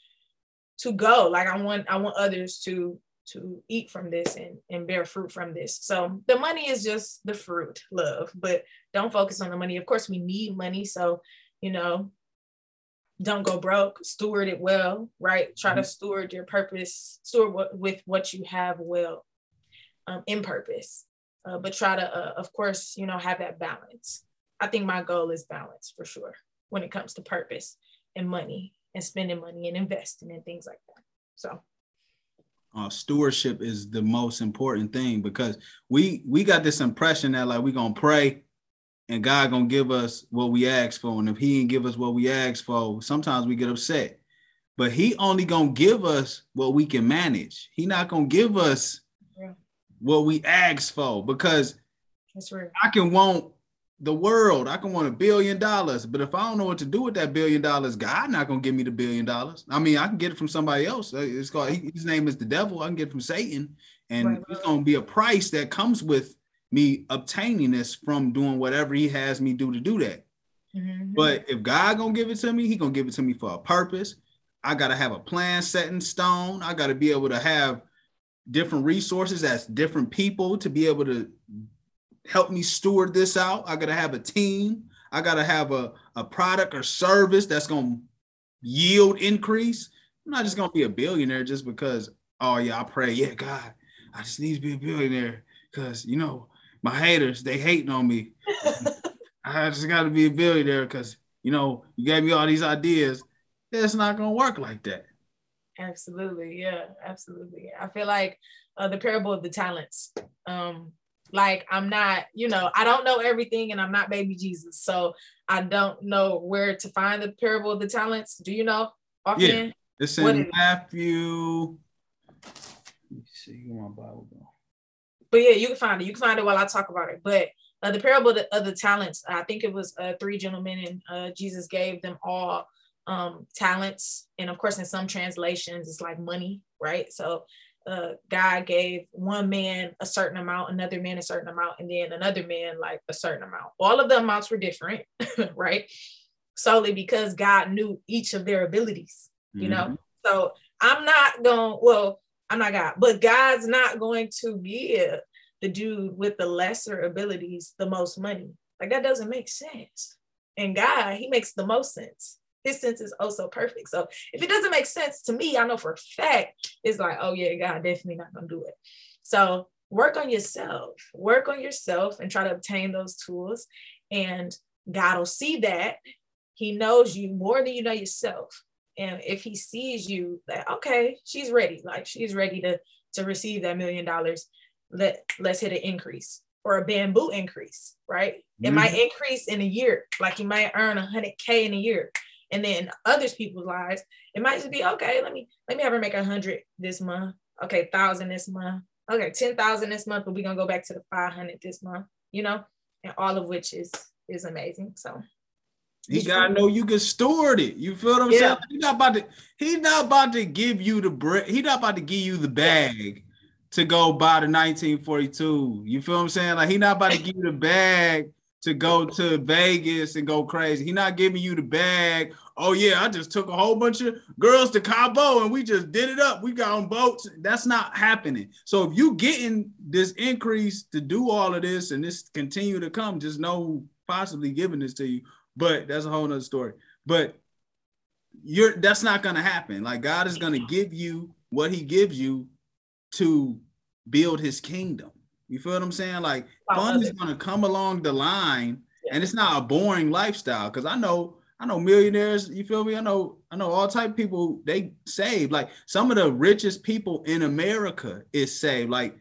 to go. Like I want I want others to to eat from this and, and bear fruit from this. So the money is just the fruit, love, but don't focus on the money. Of course, we need money. So, you know, don't go broke, steward it well, right? Try mm-hmm. to steward your purpose, steward w- with what you have well um, in purpose. Uh, but try to, uh, of course, you know, have that balance. I think my goal is balance for sure when it comes to purpose and money and spending money and investing and things like that. So uh, stewardship is the most important thing because we we got this impression that like we're gonna pray and God gonna give us what we ask for. And if He ain't give us what we ask for, sometimes we get upset. But He only gonna give us what we can manage. He not gonna give us yeah. what we ask for because That's right. I can want the world. I can want a billion dollars, but if I don't know what to do with that billion dollars, God not gonna give me the billion dollars. I mean, I can get it from somebody else. It's called his name is the devil. I can get it from Satan, and right, right. it's gonna be a price that comes with me obtaining this from doing whatever he has me do to do that. Mm-hmm. But if God gonna give it to me, he gonna give it to me for a purpose. I gotta have a plan set in stone. I gotta be able to have different resources as different people to be able to help me steward this out. I gotta have a team. I gotta have a, a product or service that's gonna yield increase. I'm not just gonna be a billionaire just because, oh yeah, I pray, yeah, God, I just need to be a billionaire because you know my haters, they hating on me. [laughs] I just got to be a billionaire because you know you gave me all these ideas. It's not gonna work like that. Absolutely, yeah, absolutely. I feel like uh, the parable of the talents. Um, like I'm not, you know, I don't know everything, and I'm not baby Jesus, so I don't know where to find the parable of the talents. Do you know? Offhand? Yeah, it's in Matthew. Let me see where my Bible go but yeah, you can find it. You can find it while I talk about it. But uh, the parable of the, of the, talents, I think it was uh, three gentlemen, and uh, Jesus gave them all um, talents. And of course, in some translations, it's like money, right? So uh, God gave one man a certain amount, another man a certain amount, and then another man like a certain amount. All of the amounts were different, [laughs] right? Solely because God knew each of their abilities, you mm-hmm. know? So I'm not going, well, I'm not God, but God's not going to give the dude with the lesser abilities the most money. Like that doesn't make sense. And God, he makes the most sense. His sense is also perfect. So if it doesn't make sense to me, I know for a fact it's like, oh yeah, God definitely not gonna do it. So work on yourself, work on yourself and try to obtain those tools. And God will see that. He knows you more than you know yourself and if he sees you that okay she's ready like she's ready to to receive that million dollars let let's hit an increase or a bamboo increase right mm-hmm. it might increase in a year like you might earn 100k in a year and then others people's lives it might just be okay let me let me have her make a hundred this month okay thousand this month okay 10,000 this month but we're gonna go back to the 500 this month you know and all of which is is amazing so He gotta know you can steward it. You feel what I'm yeah. saying? He's not about to. He's not about to give you the bread. He's not about to give you the bag to go buy the 1942. You feel what I'm saying? Like he not about to give you the bag to go to Vegas and go crazy. He not giving you the bag. Oh yeah, I just took a whole bunch of girls to Cabo and we just did it up. We got on boats. That's not happening. So if you getting this increase to do all of this and this continue to come, just know possibly giving this to you. But that's a whole nother story. But you're that's not gonna happen. Like God is gonna give you what he gives you to build his kingdom. You feel what I'm saying? Like fun is gonna come along the line, yeah. and it's not a boring lifestyle. Cause I know, I know millionaires. You feel me? I know, I know all type people. They save. Like some of the richest people in America is saved. Like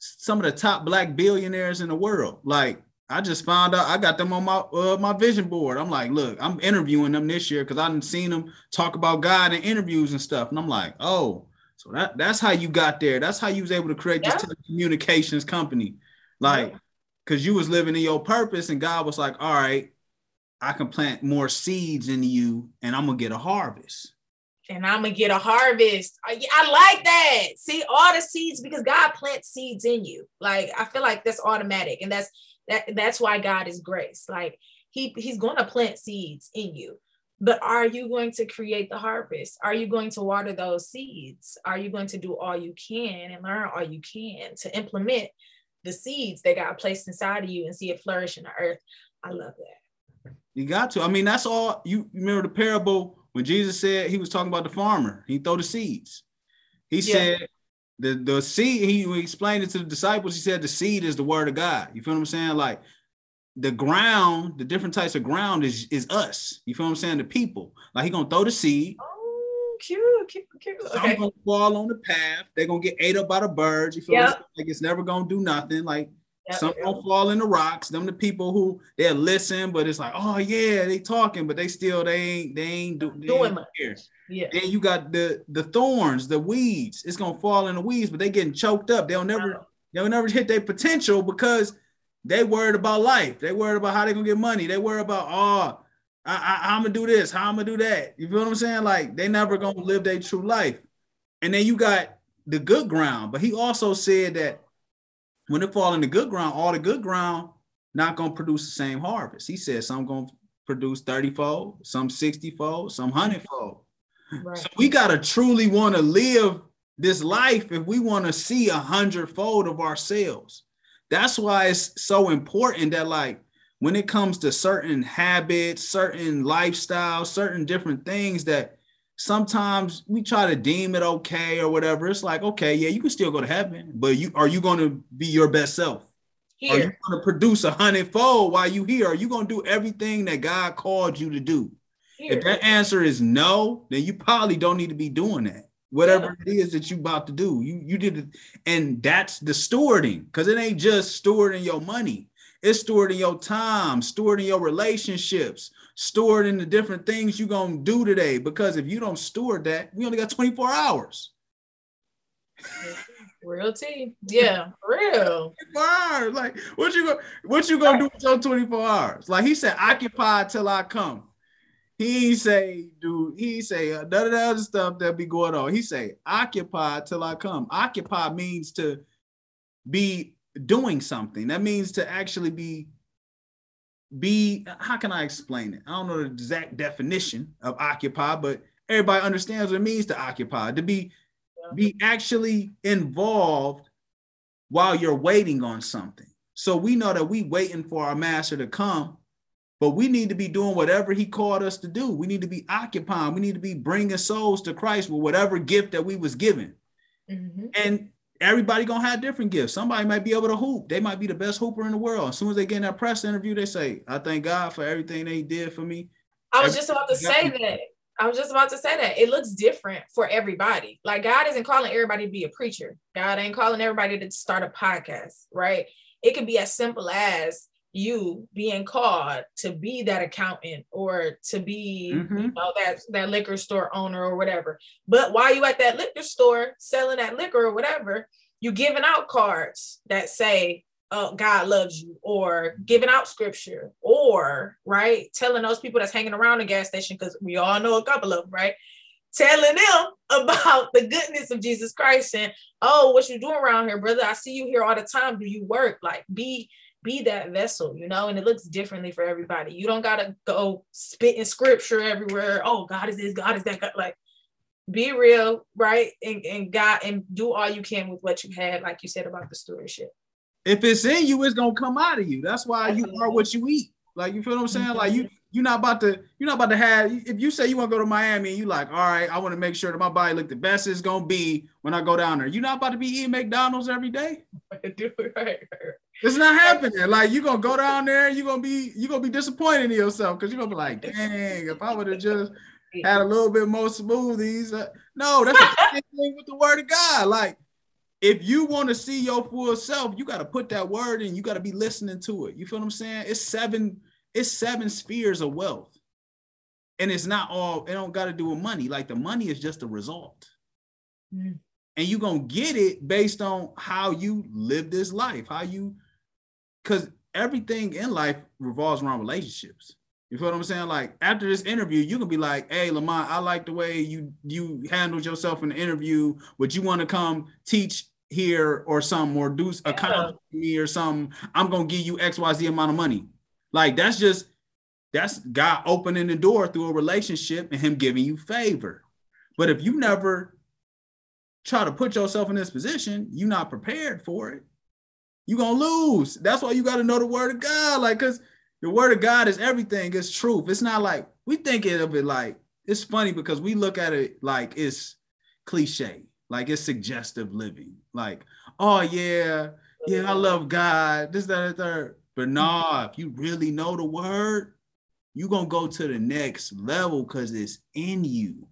some of the top black billionaires in the world. Like I just found out I got them on my uh, my vision board. I'm like, look, I'm interviewing them this year because I didn't seen them talk about God in interviews and stuff. And I'm like, oh, so that that's how you got there. That's how you was able to create this yeah. telecommunications company. Like, because you was living in your purpose, and God was like, all right, I can plant more seeds in you, and I'm gonna get a harvest. And I'm gonna get a harvest. I, I like that. See all the seeds because God plants seeds in you. Like I feel like that's automatic, and that's that. That's why God is grace. Like he he's going to plant seeds in you but are you going to create the harvest? Are you going to water those seeds? Are you going to do all you can and learn all you can to implement the seeds that God placed inside of you and see it flourish in the earth? I love that. You got to. I mean, that's all. You remember the parable when Jesus said he was talking about the farmer. He throw the seeds. He yeah. said the the seed. He explained it to the disciples. He said the seed is the word of God. You feel what I'm saying? Like the ground, the different types of ground is is us. You feel what I'm saying? The people. Like he gonna throw the seed. Oh, cute, cute, cute. Some okay. gonna fall on the path. They're gonna get ate up by the birds. You feel yep. like it's never gonna do nothing. Like yep, some yep. gonna fall in the rocks. Them the people who they'll listen, but it's like, oh yeah, they talking, but they still they ain't they ain't, do, they doing much. Here. Yeah. Then you got the the thorns, the weeds. It's gonna fall in the weeds, but they getting choked up. They'll never uh-huh. they'll never hit their potential because they worried about life. They worried about how they gonna get money. They worried about oh, I, I, am gonna do this, how I'm gonna do that. You feel what I'm saying? Like they never gonna live their true life. And then you got the good ground. But he also said that when it fall in the good ground, all the good ground not gonna produce the same harvest. He said some gonna produce 30 fold, some 60 fold, some 100 fold. Right. So we gotta truly want to live this life if we want to see a hundredfold of ourselves. That's why it's so important that like when it comes to certain habits, certain lifestyles, certain different things that sometimes we try to deem it okay or whatever. It's like, okay, yeah, you can still go to heaven, but you are you going to be your best self? Here. Are you going to produce a hundredfold while you here? Are you going to do everything that God called you to do? Here. If that answer is no, then you probably don't need to be doing that whatever yeah. it is that you about to do. You you did it, and that's the stewarding because it ain't just stewarding your money. It's stewarding your time, stewarding your relationships, stewarding the different things you're gonna do today. Because if you don't steward that, we only got 24 hours. [laughs] Real tea. Yeah, real. 24 hours. Like what you gonna what you gonna do with your 24 hours? Like he said, occupy till I come. He say, dude, he say uh, none of the other stuff that be going on. He say, occupy till I come. Occupy means to be doing something. That means to actually be be how can I explain it? I don't know the exact definition of occupy, but everybody understands what it means to occupy, to be be actually involved while you're waiting on something. So we know that we waiting for our master to come but we need to be doing whatever he called us to do. We need to be occupying. We need to be bringing souls to Christ with whatever gift that we was given. Mm-hmm. And everybody gonna have different gifts. Somebody might be able to hoop. They might be the best hooper in the world. As soon as they get in that press interview, they say, "I thank God for everything they did for me." I was just about to say that. I was just about to say that it looks different for everybody. Like God isn't calling everybody to be a preacher. God ain't calling everybody to start a podcast, right? It could be as simple as you being called to be that accountant or to be mm-hmm. you know that that liquor store owner or whatever but while you at that liquor store selling that liquor or whatever you giving out cards that say uh, God loves you, or giving out scripture, or right, telling those people that's hanging around the gas station, because we all know a couple of them, right? Telling them [laughs] about the goodness of Jesus Christ and oh, what you doing around here, brother? I see you here all the time. Do you work? Like be be that vessel, you know, and it looks differently for everybody. You don't gotta go spitting scripture everywhere. Oh, God is this, God is that. God. Like be real, right? And, and God and do all you can with what you had, like you said about the stewardship. If it's in you, it's gonna come out of you. That's why you are what you eat. Like you feel what I'm saying? Like you you're not about to you're not about to have if you say you want to go to Miami and you like, all right, I want to make sure that my body look the best it's gonna be when I go down there. You're not about to be eating McDonald's every day. [laughs] It's not happening. Like you're gonna go down there, you're gonna be you're gonna be disappointed in yourself because you're gonna be like, dang, if I would have just had a little bit more smoothies. Uh, no, that's the [laughs] thing with the word of God. Like, if you want to see your full self, you got to put that word in. You got to be listening to it. You feel what I'm saying? It's seven, it's seven spheres of wealth. And it's not all, it don't got to do with money. Like the money is just a result. Mm. And you're gonna get it based on how you live this life, how you because everything in life revolves around relationships. You feel what I'm saying? Like after this interview, you can be like, "Hey, Lamont, I like the way you you handled yourself in the interview. Would you want to come teach here or some or do a kind of me or something? I'm gonna give you X Y Z amount of money. Like that's just that's God opening the door through a relationship and Him giving you favor. But if you never try to put yourself in this position, you're not prepared for it. You're gonna lose. That's why you got to know the word of God, like because the word of God is everything. It's truth. It's not like we think of it like it's funny because we look at it like it's cliche, like it's suggestive living. Like, oh yeah, yeah, I love God. This, that, and third. But nah, if you really know the word, you're gonna go to the next level because it's in you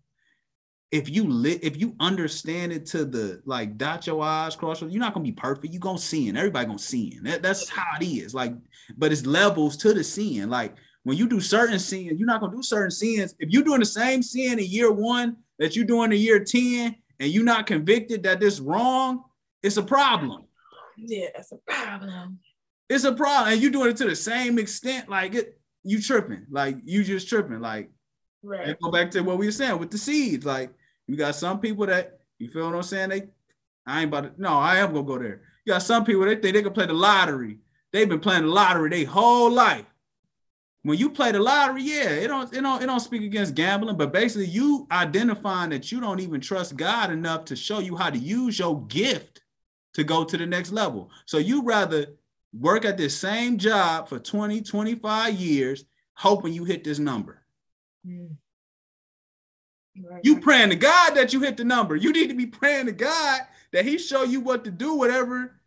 if you lit, if you understand it to the like dot your eyes, cross your, you're not gonna be perfect. You're gonna sin. Everybody gonna sin. That, that's how it is. Like, but it's levels to the sin. Like when you do certain sins, you're not gonna do certain sins. If you're doing the same sin in year one that you're doing in year 10 and you're not convicted that this wrong, it's a problem. Yeah, it's a problem. It's a problem. And you're doing it to the same extent, like it, you tripping, like you just tripping, like Right. And go back to what we were saying with the seeds. Like you got some people that you feel what I'm saying. They, I ain't about to. No, I am gonna go there. You got some people that think they can play the lottery. They've been playing the lottery their whole life. When you play the lottery, yeah, it don't, it don't, it don't speak against gambling, but basically you identifying that you don't even trust God enough to show you how to use your gift to go to the next level. So you rather work at this same job for 20, 25 years, hoping you hit this number. Mm. Right. You praying to God that you hit the number. You need to be praying to God that He show you what to do, whatever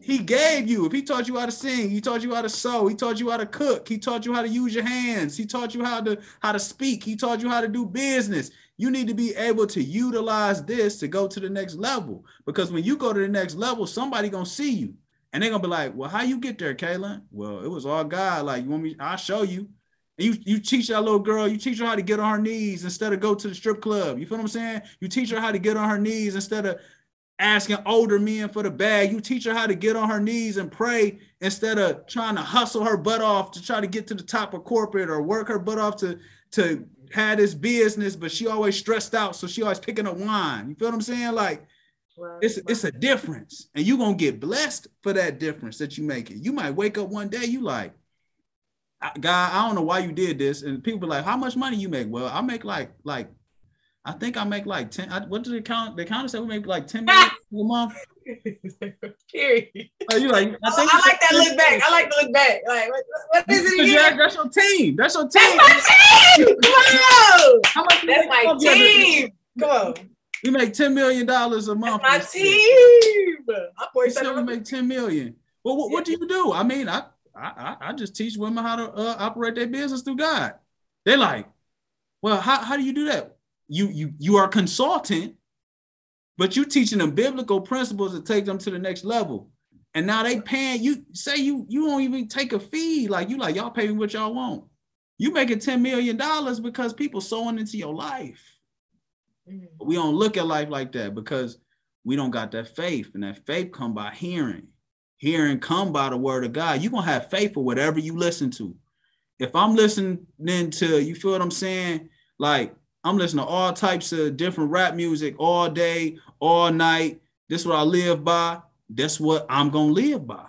He gave you. If He taught you how to sing, He taught you how to sew, He taught you how to cook, He taught you how to use your hands, He taught you how to how to speak, He taught you how to do business. You need to be able to utilize this to go to the next level. Because when you go to the next level, somebody gonna see you. And they're gonna be like, Well, how you get there, Kaylyn? Well, it was all God. Like, you want me? I'll show you. And you, you teach that little girl, you teach her how to get on her knees instead of go to the strip club. You feel what I'm saying? You teach her how to get on her knees instead of asking older men for the bag. You teach her how to get on her knees and pray instead of trying to hustle her butt off to try to get to the top of corporate or work her butt off to, to have this business, but she always stressed out. So she always picking up wine. You feel what I'm saying? Like right. it's, it's a difference. And you're gonna get blessed for that difference that you make it. You might wake up one day, you like, God, I don't know why you did this. And people be like, how much money you make? Well, I make like like I think I make like 10. I, what did it count? The counter said we make like 10 million [laughs] a month. Period. Uh, you like, I, think I like that look back. I like to look back. Like, what, what is it again? That's your team. That's your team. That's my team. Come on. How much That's my team. Come on. We make $10 million a month. That's my team. I said we make 10 million. Well, what, what do you do? I mean, I I, I, just teach women how to uh, operate their business through God. They're like, well, how, how do you do that? You you you are a consultant, but you teaching them biblical principles to take them to the next level. And now they paying you. Say you you don't even take a fee. Like you like y'all pay me what y'all want. You making ten million dollars because people sowing into your life. Mm-hmm. We don't look at life like that because we don't got that faith, and that faith come by hearing hearing come by the word of God. You're gonna have faith for whatever you listen to. If I'm listening to, you feel what I'm saying? Like I'm listening to all types of different rap music all day, all night. This is what I live by. That's what I'm gonna live by.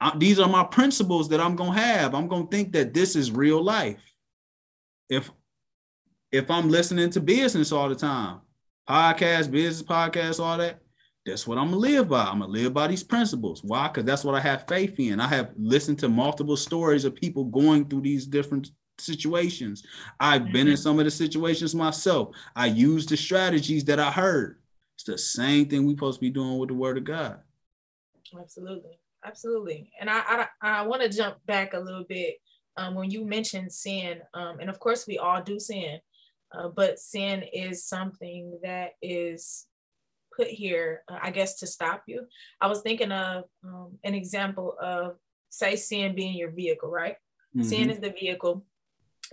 I, these are my principles that I'm gonna have. I'm gonna think that this is real life. If if I'm listening to business all the time, podcast, business podcast, all that, that's what I'm gonna live by. I'm gonna live by these principles. Why? Because that's what I have faith in. I have listened to multiple stories of people going through these different situations. I've been in mm-hmm. some of the situations myself. I use the strategies that I heard. It's the same thing we're supposed to be doing with the word of God. Absolutely. Absolutely. And I I, I want to jump back a little bit um, when you mentioned sin, um, and of course we all do sin, uh, but sin is something that is put here, uh, I guess, to stop you. I was thinking of um, an example of, say, sin being your vehicle, right? Mm-hmm. Sin is the vehicle,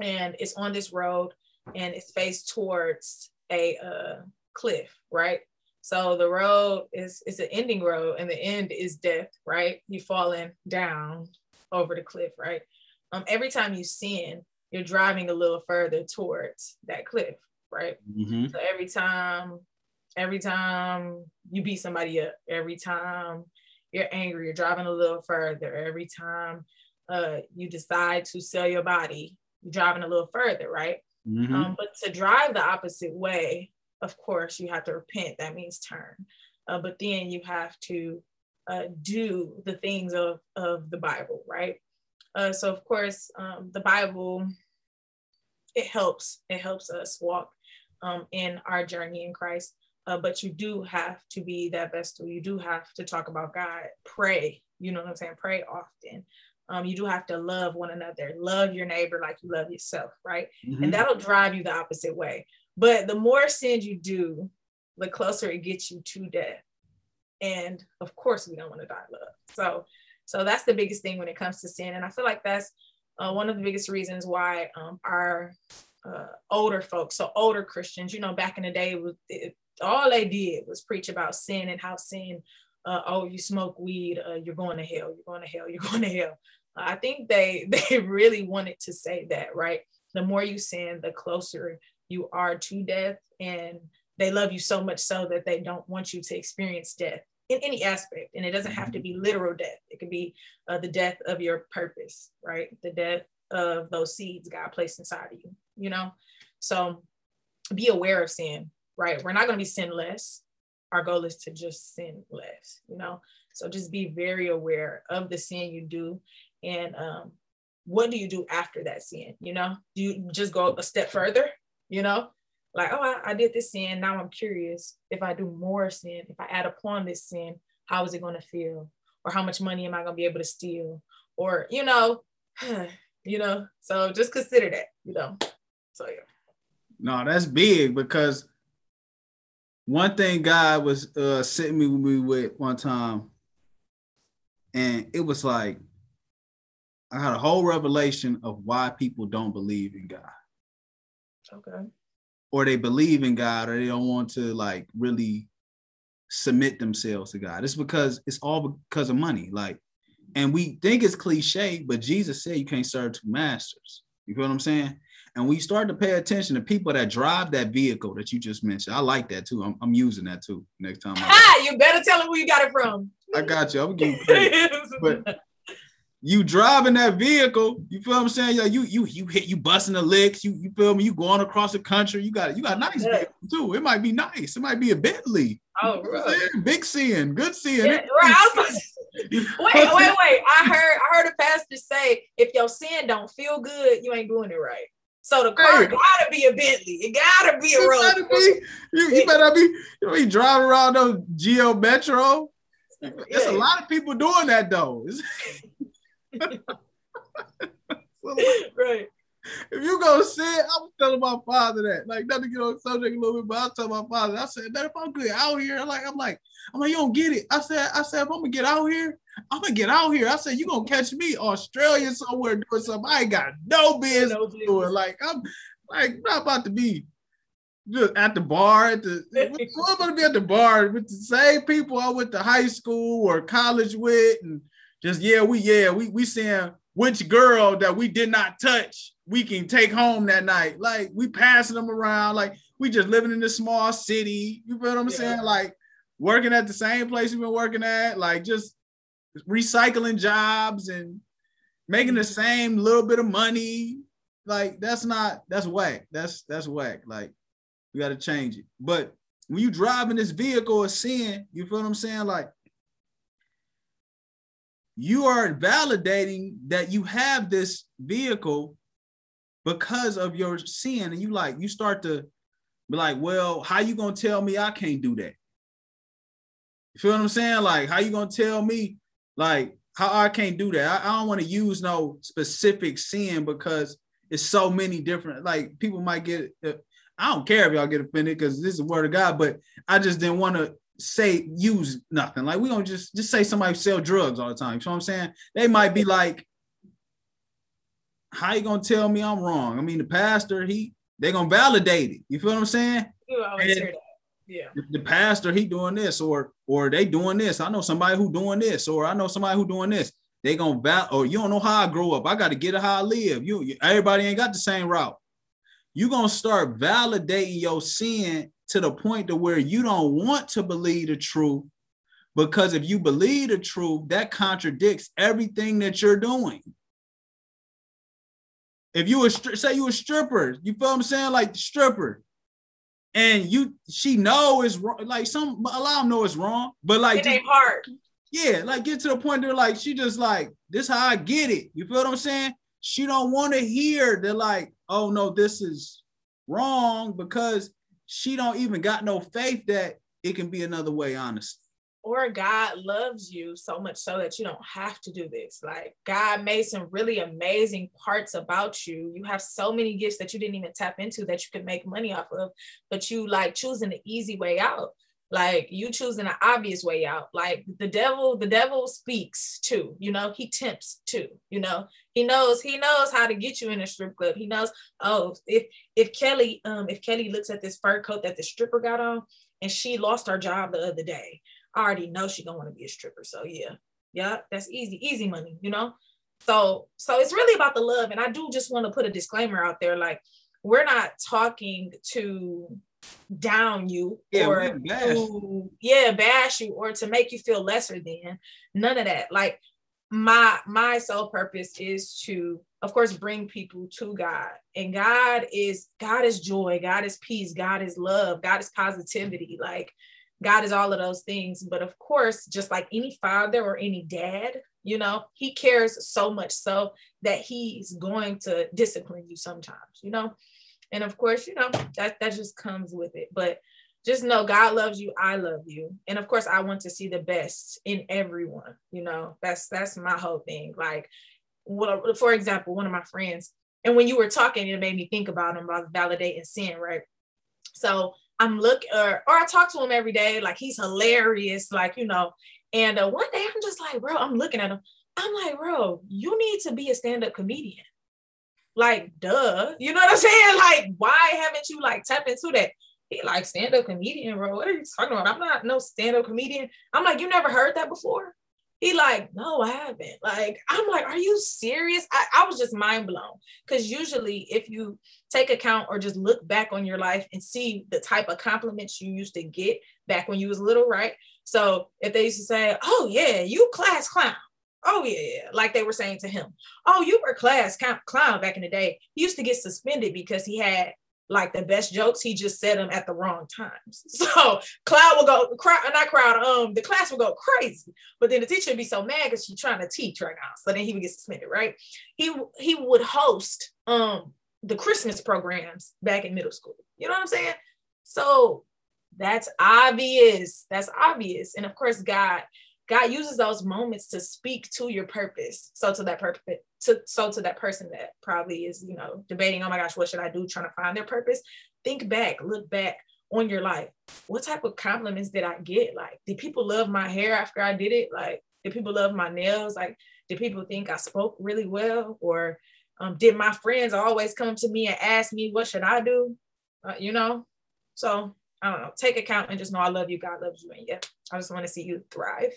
and it's on this road, and it's faced towards a uh, cliff, right? So the road is is an ending road, and the end is death, right? You falling down over the cliff, right? Um, every time you sin, you're driving a little further towards that cliff, right? Mm-hmm. So every time, every time you beat somebody up, every time you're angry, you're driving a little further. Every time uh, you decide to sell your body, you're driving a little further, right? Mm-hmm. Um, but to drive the opposite way, of course, you have to repent. That means turn. Uh, but then you have to uh, do the things of, of the Bible, right? Uh, so of course, um, the Bible it helps it helps us walk um, in our journey in Christ. Uh, but you do have to be that vestal. You do have to talk about God. Pray. You know what I'm saying? Pray often. Um, you do have to love one another. Love your neighbor like you love yourself, right? Mm-hmm. And that'll drive you the opposite way. But the more sins you do, the closer it gets you to death. And of course, we don't want to die love. So so that's the biggest thing when it comes to sin. And I feel like that's uh, one of the biggest reasons why um, our uh, older folks, so older Christians, you know, back in the day, it, all they did was preach about sin and how sin, uh, oh, you smoke weed, uh, you're going to hell, you're going to hell, you're [laughs] going to hell. I think they [laughs] they really wanted to say that, right? The more you sin, the closer you are to death, and they love you so much so that they don't want you to experience death in any aspect and it doesn't have to mm-hmm. be literal death. It could be uh, the death of your purpose right? The death of those seeds god placed inside of you you know? So be aware of sin right? We're not going to be sinless. Our goal is to just sin less you know? So just be very aware of the sin you do and um, what do you do after that sin you know? Do you just go a step further you know like, oh, I, I did this sin. Now I'm curious if I do more sin, if I add upon this sin, how is it going to feel? Or how much money am I going to be able to steal? Or, you know, [sighs] you know, so just consider that, you know. So, yeah. No, that's big because one thing God was uh, sitting me with me with one time, and it was like I had a whole revelation of why people don't believe in God. Okay or they believe in God or they don't want to like really submit themselves to God. It's because it's all because of money. Like, and we think it's cliche, but Jesus said you can't serve two masters. You feel what I'm saying? And we start to pay attention to people that drive that vehicle that you just mentioned. I like that too. I'm, I'm using that too next time. Ah, [laughs] you better tell them where you got it from. I got you. I'm giving [laughs] credit. but you driving that vehicle, you feel what I'm saying? Yeah, you you you hit you busting the licks, you you feel me? You going across the country, you got you got nice yeah. vehicle too. It might be nice, it might be a Bentley. Oh, you big seeing, good seeing. Yeah, right. [laughs] wait, wait, wait. I heard I heard a pastor say if your sin don't feel good, you ain't doing it right. So the car hey. gotta be a Bentley. It gotta be a Rolls. Be, you, you better be you be driving around those Geo Metro. There's yeah. a lot of people doing that though. [laughs] right. If you go sit, I was telling my father that, like, not to get on the subject a little bit, but I tell my father, I said that if I'm good out here, like, I'm like, I'm like, you don't get it. I said, I said, if I'm gonna get out here, I'm gonna get out here. I said, you gonna catch me Australia somewhere doing something I ain't got no business no doing. Like, I'm like not about to be just at the bar at the [laughs] I'm gonna be at the bar with the same people I went to high school or college with, and just yeah, we yeah, we we saying which girl that we did not touch we can take home that night. Like we passing them around, like we just living in this small city. You feel what I'm yeah. saying? Like working at the same place we've been working at, like just recycling jobs and making the mm-hmm. same little bit of money. Like that's not that's whack. That's that's whack. Like we got to change it. But when you driving this vehicle of sin, you feel what I'm saying? Like you are validating that you have this vehicle because of your sin. And you like, you start to be like, well, how you gonna tell me I can't do that? You feel what I'm saying? Like, how you gonna tell me like how I can't do that? I, I don't want to use no specific sin because it's so many different. Like people might get. Uh, I don't care if y'all get offended because this is the word of God, but I just didn't want to say use nothing. Like we don't just just say somebody sell drugs all the time. You know what I'm saying? They might be like, how you gonna tell me I'm wrong? I mean, the pastor, he they gonna validate it. You feel what I'm saying? You always hear that. Yeah. The pastor, he doing this, or or they doing this. I know somebody who doing this, or I know somebody who doing this. They gonna val, or you don't know how I grow up. I got to get it how I live. You, you everybody ain't got the same route. You gonna start validating your sin to the point to where you don't want to believe the truth because if you believe the truth, that contradicts everything that you're doing. If you were say you a stripper, you feel what I'm saying, like stripper, and you she know it's wrong. Like some a lot of them know it's wrong, but like it ain't hard. Yeah, like get to the point they're like she just like this how I get it. You feel what I'm saying? She don't want to hear they're like, oh no, this is wrong because she don't even got no faith that it can be another way, honestly. Or God loves you so much so that you don't have to do this. Like God made some really amazing parts about you. You have so many gifts that you didn't even tap into that you could make money off of, but you like choosing the easy way out like you choosing an obvious way out. Like the devil the devil speaks too you know? He tempts too you know? He knows he knows how to get you in a strip club. He knows oh if if kelly um if kelly looks at this fur coat that the stripper got on and she lost her job the other day i already know she don't want to be a stripper. So yeah. Yeah that's easy easy money you know? So so it's really about the love. And i do just want to put a disclaimer out there like we're not talking to down you yeah, or to yeah bash you or to make you feel lesser than none of that. Like my my sole purpose is to of course bring people to god. And god is god is joy god is peace god is love god is positivity. Like god is all of those things. But of course just like any father or any dad you know he cares so much so that he's going to discipline you sometimes you know and of course, you know, that that just comes with it. But just know God loves you, I love you. And of course, I want to see the best in everyone. You know, that's that's my whole thing. Like, for example, one of my friends, and when you were talking, it made me think about him about validating sin, right? So I'm looking, or, or I talk to him every day, like he's hilarious, like you know. And uh, one day I'm just like, bro, I'm looking at him. I'm like, bro, you need to be a stand-up comedian. Like, duh. You know what I'm saying? [laughs] Like, why haven't you like tapped into that? He like stand-up comedian, bro. What are you talking about? I'm not no stand-up comedian. I'm like, you never heard that before? He like, no, I haven't. Like, I'm like, are you serious? I, I was just mind blown. Cause usually if you take account or just look back on your life and see the type of compliments you used to get back when you was little, right? So if they used to say, oh yeah, you class clown. Oh yeah, like they were saying to him. Oh, you were class clown back in the day. He used to get suspended because he had like the best jokes. He just said them at the wrong times. [laughs] So Cloud will go, crowd, not crowd, um, the class will go crazy. But then the teacher would be so mad because she's trying to teach right now. So then he would get suspended, right? He he would host um the Christmas programs back in middle school. You know what I'm saying? So that's obvious. That's obvious. And of course, God God uses those moments to speak to your purpose. So to that purpose, to so to that person that probably is, you know, debating, oh my gosh, what should I do? Trying to find their purpose. Think back, look back on your life. What type of compliments did I get? Like, did people love my hair after I did it? Like, did people love my nails? Like, did people think I spoke really well? Or um, did my friends always come to me and ask me, what should I do? Uh, you know, So I don't know. Take account and just know I love you. God loves you, and yeah, I just want to see you thrive.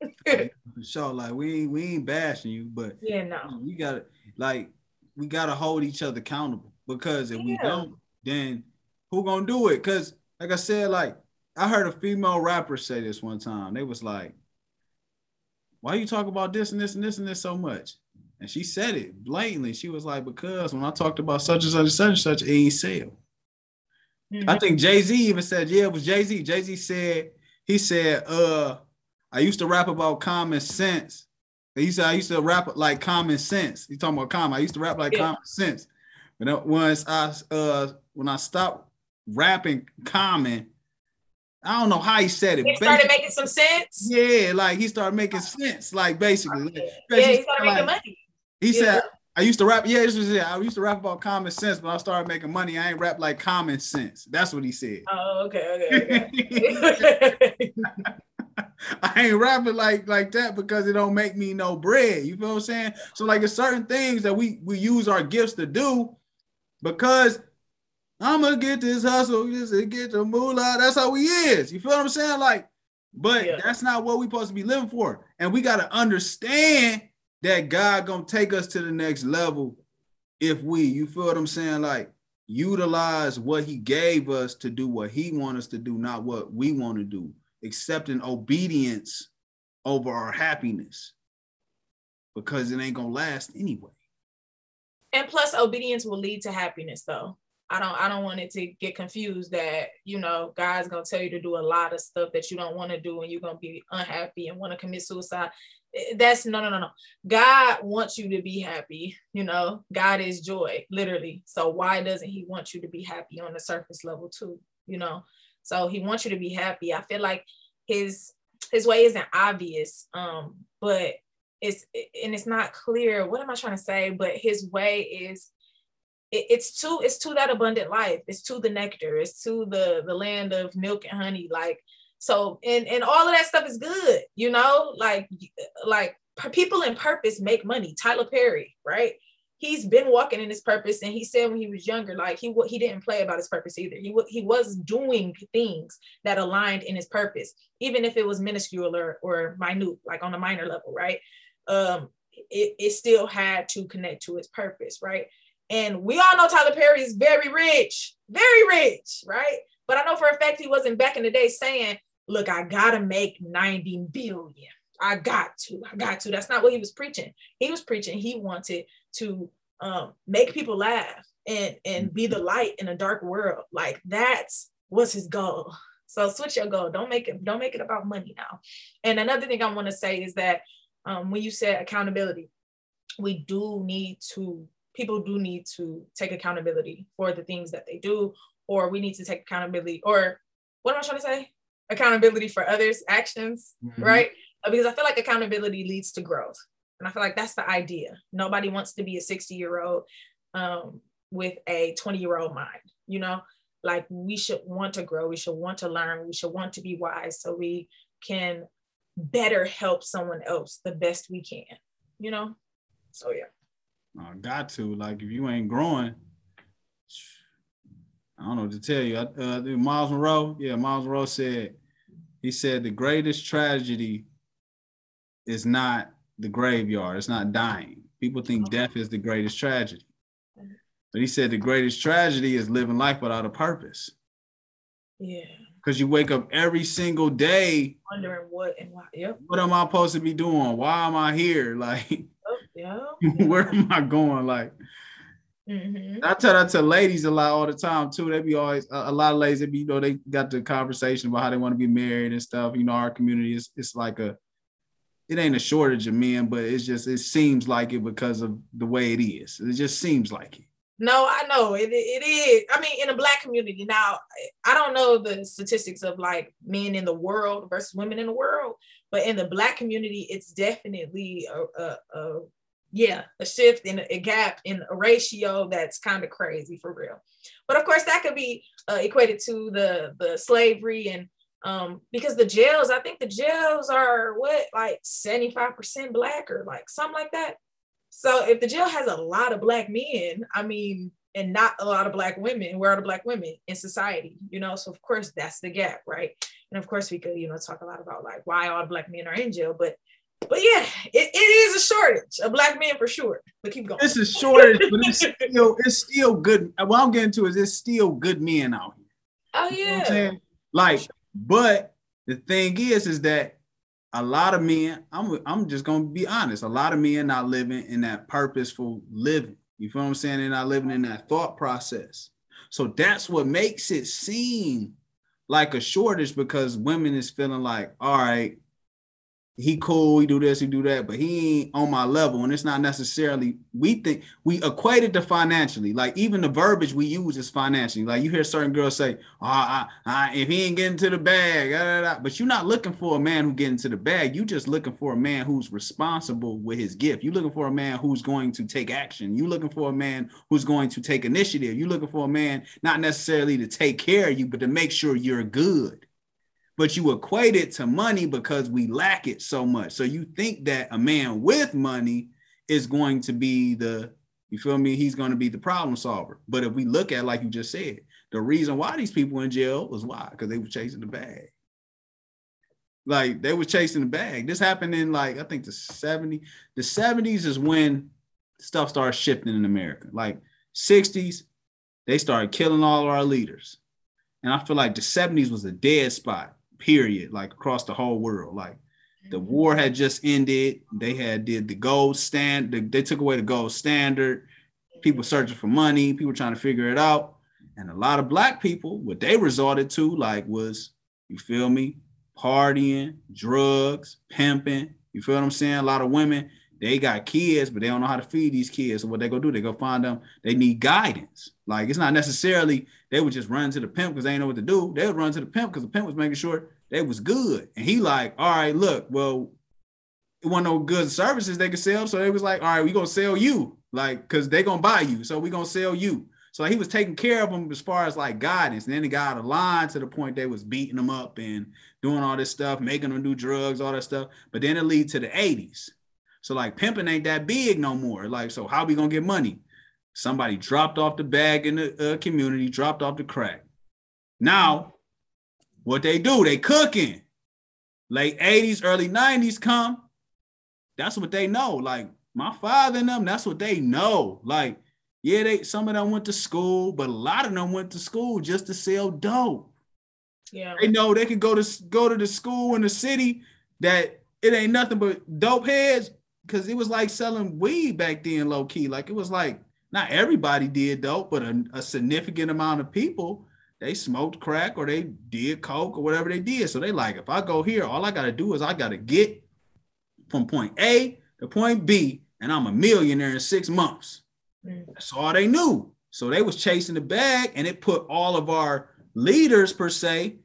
[laughs] For sure, like we ain't we ain't bashing you, but yeah, no, we gotta like we gotta hold each other accountable because if yeah. we don't, then who gonna do it? Because like I said, like I heard a female rapper say this one time. They was like, "Why you talk about this and this and this and this so much?" And she said it blatantly. She was like, "Because when I talked about such and such and such and such, it ain't sell." Mm-hmm. I think Jay Z even said, "Yeah, it was Jay Z." Jay Z said, "He said, uh, I used to rap about common sense. He said I used to rap like common sense. He talking about common. I used to rap like yeah. common sense. But once I uh when I stopped rapping common, I don't know how he said it. He started making some sense. Yeah, like he started making sense. Like basically, okay. yeah, he started like, making money. He yeah. said, "I used to rap. Yeah, this was it. I used to rap about common sense, but I started making money. I ain't rap like common sense. That's what he said. Oh, okay, okay, okay. [laughs] [laughs] [laughs] I ain't rapping like like that because it don't make me no bread. You feel what I'm saying? So like, it's certain things that we we use our gifts to do because I'm gonna get this hustle, just to get the moolah. That's how we is. You feel what I'm saying? Like, but yeah. that's not what we supposed to be living for. And we gotta understand that God gonna take us to the next level if we, you feel what I'm saying? Like, utilize what He gave us to do what He want us to do, not what we want to do. Accepting obedience over our happiness because it ain't gonna last anyway. And plus, obedience will lead to happiness, though. I don't I don't want it to get confused that you know God's gonna tell you to do a lot of stuff that you don't want to do and you're gonna be unhappy and want to commit suicide. Eh, that's no no no no. God wants you to be happy. You know, God is joy, literally. So why doesn't He want you to be happy on the surface level too? You know, so He wants you to be happy. I feel like His His way isn't obvious, um, but it's and it's not clear. What am I trying to say? But His way is it, it's to it's to that abundant life it's to the nectar it's to the the land of milk and honey like so and and all of that stuff is good you know like like people in purpose make money tyler perry right he's been walking in his purpose and he said when he was younger like he he didn't play about his purpose either he he was doing things that aligned in his purpose even if it was minuscule or, or minute like on a minor level right um it, it still had to connect to his purpose right and we all know Tyler Perry is very rich, very rich, right? But I know for a fact he wasn't back in the day saying, look, I gotta make 90 billion. I got to, I got to. That's not what he was preaching. He was preaching, he wanted to um, make people laugh and, and be the light in a dark world. Like that's was his goal. So switch your goal. Don't make it, don't make it about money now. And another thing I want to say is that um, when you said accountability, we do need to people do need to take accountability for the things that they do, or we need to take accountability, or what am I trying to say? Accountability for others' actions, mm-hmm. right? Because I feel like accountability leads to growth. And I feel like that's the idea. Nobody wants to be a 60 year old um, with a 20 year old mind, you know? Like we should want to grow, we should want to learn, we should want to be wise so we can better help someone else the best we can, you know? So, yeah. I got to. Like, if you ain't growing, I don't know what to tell you. Uh, Myles Munroe, yeah, Myles Munroe said, he said the greatest tragedy is not the graveyard. It's not dying. People think death is the greatest tragedy. But he said the greatest tragedy is living life without a purpose. Yeah. Because you wake up every single day wondering what and why. Yep. What am I supposed to be doing? Why am I here? [laughs] Like, yeah. [laughs] Where am I going? Like, mm-hmm. I tell that to ladies a lot all the time too. They be always a, a, lot of ladies. They be, you know, they got the conversation about how they want to be married and stuff. You know, our community is it's like a, it ain't a shortage of men, but it's just it seems like it because of the way it is. It just seems like it. No, I know it, it is. I mean, in the black community now, I don't know the statistics of like men in the world versus women in the world, but in the black community, it's definitely a, a, a yeah, a shift in a, gap in a ratio that's kind of crazy for real. But of course, that could be uh, equated to the the slavery and um, because the jails, I think the jails are what like 75% black or like something like that. So if the jail has a lot of black men, I mean, and not a lot of black women. Where are the black women in society? You know, so of course that's the gap, right? And of course we could, you know, talk a lot about like why all black men are in jail, but but yeah, it, it is a shortage of black men for sure. But keep going. It's a shortage, but it's still it's still good. What I'm getting to is it's still good men out here. Oh yeah. You know like, but the thing is, is that a lot of men, I'm I'm just gonna be honest, a lot of men not living in that purposeful living. You feel what I'm saying? They're not living in that thought process. So that's what makes it seem like a shortage because women is feeling like, all right, he cool, he do this, he do that, but he ain't on my level. And it's not necessarily, we think we equate it to financially. Like even the verbiage we use is financially. Like you hear certain girls say, oh, if he ain't getting to the bag, da, da, da. but you're not looking for a man who get into the bag. You just looking for a man who's responsible with his gift. You're looking for a man who's going to take action. You're looking for a man who's going to take initiative. You're looking for a man not necessarily to take care of you, but to make sure you're good but you equate it to money because we lack it so much. So you think that a man with money is going to be the, you feel me? He's going to be the problem solver. But if we look at, like you just said, the reason why these people in jail was why? Because they were chasing the bag. Like they were chasing the bag. This happened in like, I think the 70s. The 70s is when stuff started shifting in America. Like 60s, they started killing all our leaders. And I feel like the 70s was a dead spot period, like across the whole world. Like the mm-hmm. war had just ended. They had did the gold stand. They took away the gold standard. People searching for money. People trying to figure it out. And a lot of black people, what they resorted to, like, was you feel me, partying, drugs, pimping. You feel what I'm saying? A lot of women, they got kids, but they don't know how to feed these kids. So what they go do? They go find them. They need guidance. Like it's not necessarily they would just run to the pimp because they didn't know what to do. They would run to the pimp because the pimp was making sure they was good. And he like, all right, look, well, it wasn't no good services they could sell. So they was like, all right, we gonna sell you, like, cause they gonna buy you. So we gonna sell you. So he was taking care of them as far as like guidance. And then he got of line to the point they was beating them up and doing all this stuff, making them do drugs, all that stuff. But then it lead to the 80s. So like pimping ain't that big no more. Like, so how we gonna get money? Somebody dropped off the bag in the uh, community, dropped off the crack. Now what they do, they cooking. Late 80s, early 90s come. That's what they know. Like my father and them, that's what they know. Like, yeah, they some of them went to school, but a lot of them went to school just to sell dope. Yeah. They know they could go to go to the school in the city that it ain't nothing but dope heads because it was like selling weed back then, low key. Like it was like not everybody did dope, but a, a significant amount of people they smoked crack or they did coke or whatever they did. So they like, if I go here, all I gotta do is I gotta get from point A to point B, and I'm a millionaire in six months. Mm. That's all they knew. So they was chasing the bag, and it put all of our leaders per se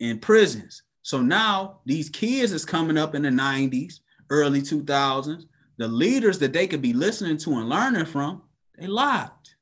in prisons. So now these kids is coming up in the 90s, early 2000s. The leaders that they could be listening to and learning from, they locked.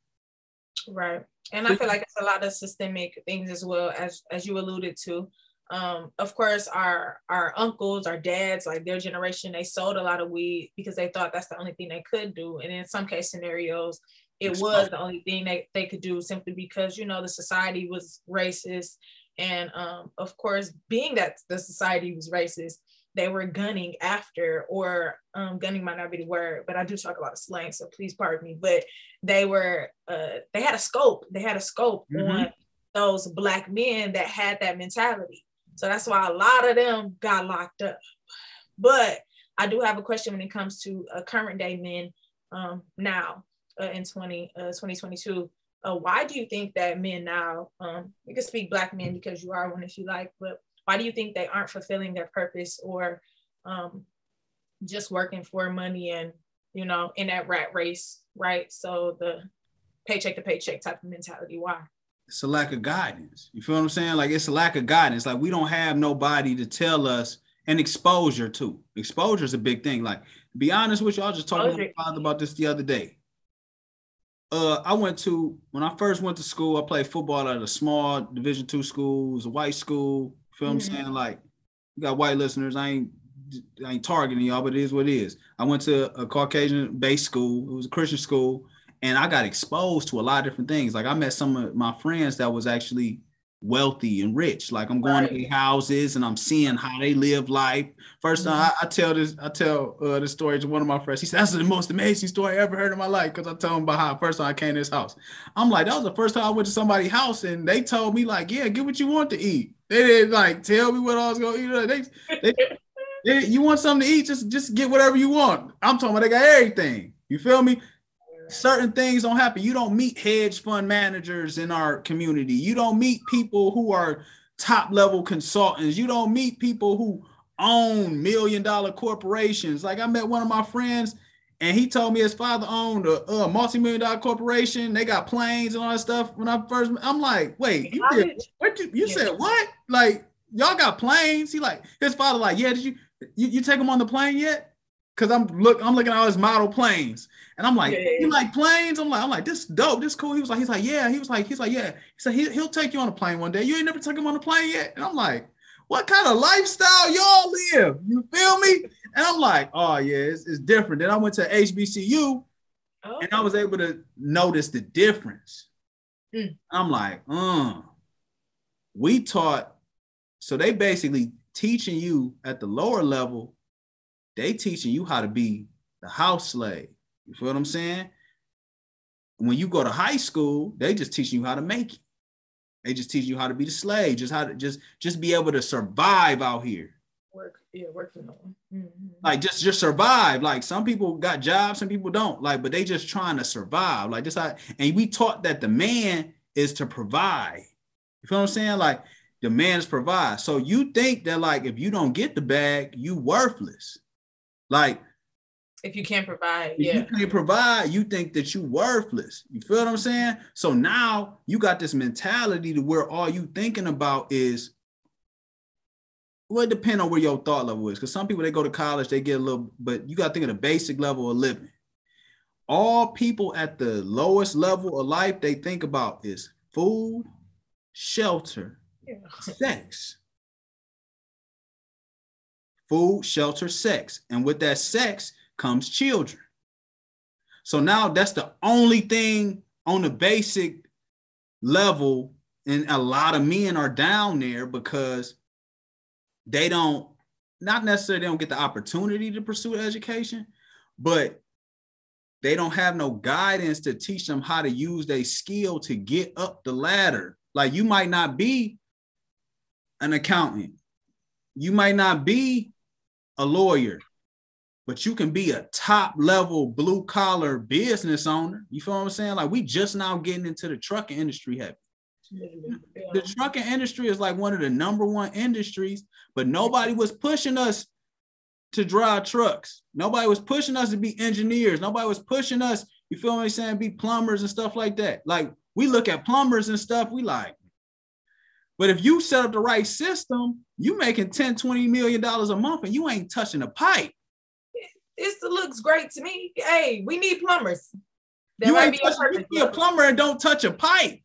Right and I feel like it's a lot of systemic things as well as as you alluded to. Um, of course, our our uncles, our dads, like their generation, they sold a lot of weed because they thought that's the only thing they could do, and in some case scenarios, it was the only thing they, they could do simply because you know the society was racist, and um, of course, being that the society was racist, they were gunning after, or um, gunning might not be the word, but I do talk a lot of slang, so please pardon me. But they were, uh, they had a scope. They had a scope mm-hmm. on those black men that had that mentality. So that's why a lot of them got locked up. But I do have a question when it comes to uh, current day men um, now uh, in 20, uh, 2022. Uh, why do you think that men now, um, you can speak black men because you are one if you like, but why do you think they aren't fulfilling their purpose or um, just working for money and you know in that rat race right? So the paycheck to paycheck type of mentality. Why? It's a lack of guidance. You feel what i'm saying? Like it's a lack of guidance. Like we don't have nobody to tell us and exposure too exposure is a big thing. Like be honest with you i was just talking to my father about this the other day. Uh, I went to when I first went to school. I played football at a small Division two school. It was a white school. Feel mm-hmm. I'm saying? Like, you got white listeners. I ain't I ain't targeting y'all, but it is what it is. I went to a Caucasian based school. It was a Christian school, and I got exposed to a lot of different things. Like I met some of my friends that was actually wealthy and rich. Like I'm going right. to their houses and I'm seeing how they live life. 1st mm-hmm. time I, I, tell this, I tell uh, the story to one of my friends. He said, "That's the most amazing story I ever heard in my life." Because I tell him about how first time I came to his house. I'm like, that was the first time I went to somebody's house and they told me like, "Yeah, get what you want to eat." They didn't like tell me what I was gonna eat. They, they, [laughs] they, you want something to eat, just just get whatever you want. I'm talking about they got everything. You feel me? Certain things don't happen. You don't meet hedge fund managers in our community. You don't meet people who are top level consultants. You don't meet people who own million dollar corporations. Like I met one of my friends and he told me his father owned a, a multi-million dollar corporation. They got planes and all that stuff. When I first, I'm like, wait, you did what? You, you said what? Like y'all got planes? He like his father like, yeah. Did you you, you take him on the plane yet? Cause I'm look, I'm looking at all his model planes, and I'm like, yeah. you like planes? I'm like, I'm like, this dope, this cool. He was like, he's like, yeah. He was like, he's like, yeah. He said he, he'll take you on a plane one day. You ain't never took him on a plane yet. And I'm like, what kind of lifestyle y'all live? You feel me? And I'm like, oh yeah, it's, it's different. Then I went to HBCU, oh. and I was able to notice the difference. Mm. I'm like, uh, we taught. So they basically teaching you at the lower level they teaching you how to be the house slave. You feel what I'm saying? When you go to high school, they just teaching you how to make it. They just teach you how to be the slave, just how to just just be able to survive out here. Work, yeah, work for no one. Mm-hmm. Like just just survive. Like some people got jobs, some people don't. Like, but they just trying to survive. Like just how, and we taught that the man is to provide. You feel what I'm saying? Like the man is provide. So you think that like if you don't get the bag, you worthless. Like, if you can't provide, yeah. you can't provide, you think that you worthless. You feel what I'm saying? So now you got this mentality to where all you thinking about is well, it depends on where your thought level is. Because some people they go to college, they get a little, but you got to think of the basic level of living. All people at the lowest level of life they think about is food, shelter, yeah. sex food, shelter, sex. And with that sex comes children. So now that's the only thing on the basic level. And a lot of men are down there because they don't, not necessarily they don't get the opportunity to pursue education, but they don't have no guidance to teach them how to use their skill to get up the ladder. Like you might not be an accountant, you might not be a lawyer, but you can be a top level blue collar business owner. You feel what I'm saying? Like we just now getting into the trucking industry heavy. The trucking industry is like one of the number one industries, but nobody was pushing us to drive trucks. Nobody was pushing us to be engineers. Nobody was pushing us, you feel what I'm saying, be plumbers and stuff like that. Like we look at plumbers and stuff, we like, but if you set up the right system, you making 10, 20 million dollars a month and you ain't touching a pipe. This looks great to me. Hey, we need plumbers. That you ain't touch, you be a plumber and don't touch a pipe.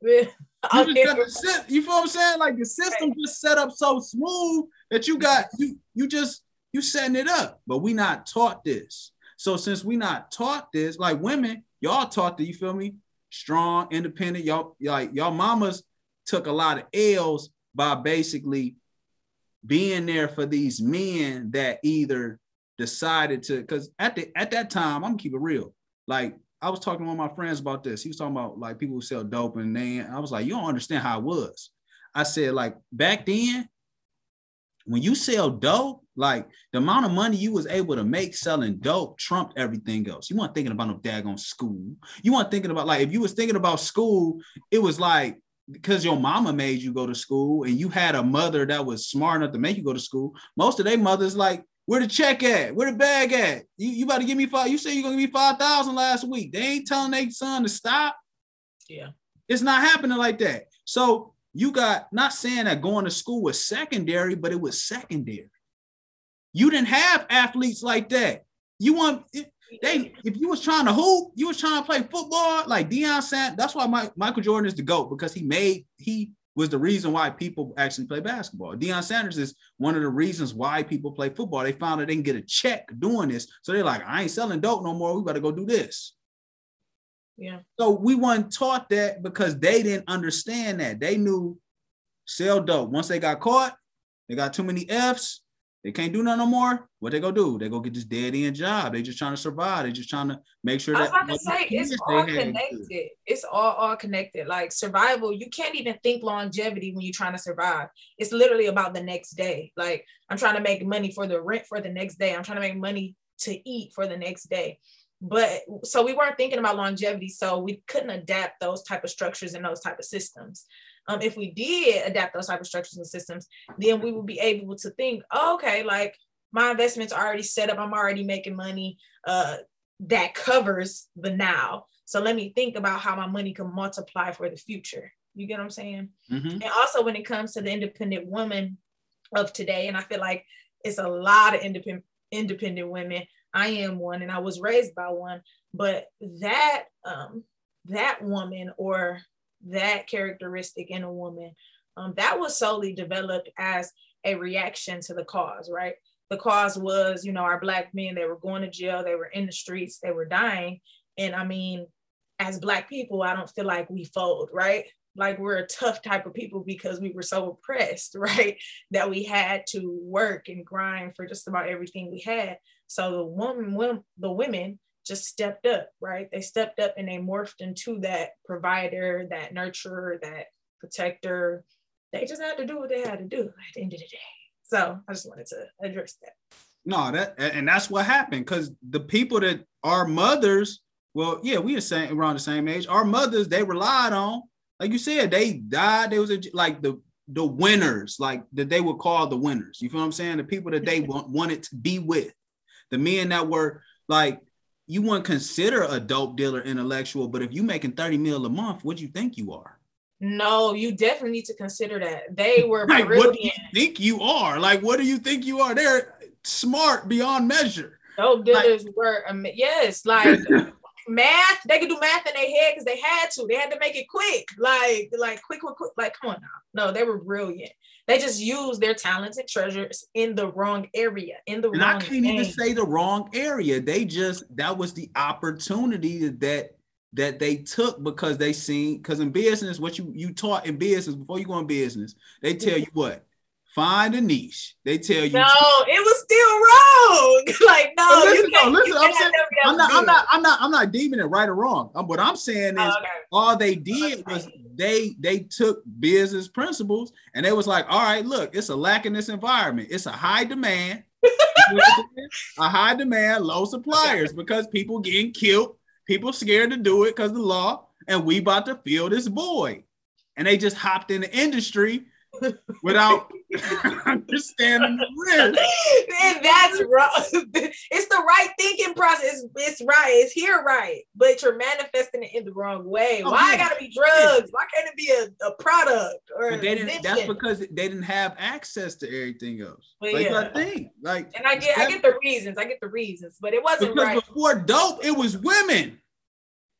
Yeah. [laughs] You, just you feel what I'm saying? Like the system right. just set up so smooth that you got you you just you setting it up. But we not taught this. So since we not taught this, like women, y'all taught that you feel me? Strong, independent. Y'all like y'all mamas took a lot of L's by basically being there for these men that either decided to because at the at that time I'm gonna keep it real. Like I was talking to one of my friends about this. He was talking about like people who sell dope and then I was like, you don't understand how it was. I said like back then, when you sell dope, like the amount of money you was able to make selling dope trumped everything else. You weren't thinking about no daggone school. You weren't thinking about like if you was thinking about school, it was like because your mama made you go to school and you had a mother that was smart enough to make you go to school. Most of their mothers like, where the check at? Where the bag at? You, you about to give me five? You say you're gonna give me five thousand last week. They ain't telling their son to stop. Yeah, it's not happening like that. So you got not saying that going to school was secondary, but it was secondary. You didn't have athletes like that. You want they if you was trying to hoop, you was trying to play football like Deion Sanders. That's why my, Michael Jordan is the GOAT because he made he was the reason why people actually play basketball. Deion Sanders is one of the reasons why people play football. They found that they can get a check doing this. So they're like, I ain't selling dope no more. We better go do this. Yeah. So we weren't taught that because they didn't understand that. They knew sell dope. Once they got caught, they got too many F's. They can't do nothing no more. What they go do? They go get this dead end job. They just trying to survive. They just trying to make sure that. I was about to say it's all connected. It's all all connected. Like survival, you can't even think longevity when you're trying to survive. It's literally about the next day. Like I'm trying to make money for the rent for the next day. I'm trying to make money to eat for the next day. But so we weren't thinking about longevity, so we couldn't adapt those type of structures and those type of systems. Um, if we did adapt those type of structures and systems, then we would be able to think, oh, okay, like my investments are already set up. I'm already making money. Uh, that covers the now. So let me think about how my money can multiply for the future. You get what I'm saying? Mm-hmm. And also when it comes to the independent woman of today, and I feel like it's a lot of independent independent women. I am one, and I was raised by one. But that um, that woman or that characteristic in a woman, um, that was solely developed as a reaction to the cause, right? The cause was, you know, our black men, they were going to jail, they were in the streets, they were dying. And I mean, as black people, I don't feel like we fold, right? Like we're a tough type of people because we were so oppressed, [laughs] right? That we had to work and grind for just about everything we had. So the woman, the women just stepped up, right? They stepped up and they morphed into that provider, that nurturer, that protector. They just had to do what they had to do at the end of the day. So I just wanted to address that. No, that and that's what happened because the people that our mothers, well, yeah, we are saying around the same age. Our mothers, they relied on, like you said, they died. They was a, like the the winners, like that they would call the winners. You feel what I'm saying? The people that they [laughs] want, wanted to be with, the men that were like you wouldn't consider a dope dealer intellectual, but if you making 30 mil a month, what do you think you are? No, you definitely need to consider that. They [laughs] were like, brilliant. what do you think you are? Like, what do you think you are? They're smart beyond measure. Dope dealers like, were yes, like [laughs] math. They could do math in their head because they had to. They had to make it quick, like like quick, quick, quick. Like, come on now. No, they were brilliant. They just used their talents and treasures in the wrong area. In the and wrong. I can't even say the wrong area. They just that was the opportunity that that they took because they seen because in business, what you you taught in business before you go in business, they tell you what find a niche. They tell you no, it was still wrong. [laughs] like no, listen, you can't, no, listen, you I'm, saying, I'm not, I'm not, I'm not, I'm not deeming it right or wrong. Um, what I'm saying is, Oh, okay. all they did was they they took business principles and they was like, all right, look, it's a lack in this environment. It's a high demand, [laughs] a high demand, low suppliers because people getting killed, people scared to do it because the law, and we about to fill this void. And they just hopped in the industry without [laughs] understanding the risk. and that's wrong. [laughs] It's the right thinking process. It's right. It's here right, but you're manifesting it in the wrong way. Oh, Why yeah. it gotta be drugs? Why can't it be a, a product or But they didn't. That's because they didn't have access to everything else. Well, like yeah. I think, like, And I get, I get the reasons. I get the reasons, but it wasn't because right. before dope, it was women.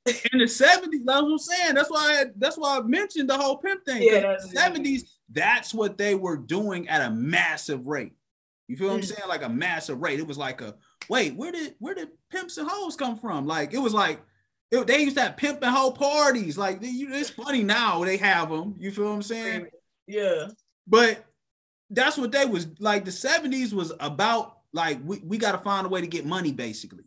[laughs] In the seventies, that's what I'm saying. That's why. I, that's why I mentioned the whole pimp thing. Yeah, In that's- the seventies, that's what they were doing at a massive rate. You feel what I'm Mm. saying? Like a massive rate. It was like a wait. Where did where did pimps and hoes come from? Like it was like it, they used to have pimp and hoe parties. Like you, it's funny now they have them. You feel what I'm saying? Yeah. But that's what they was like. The 70s was about like we, we got to find a way to get money basically.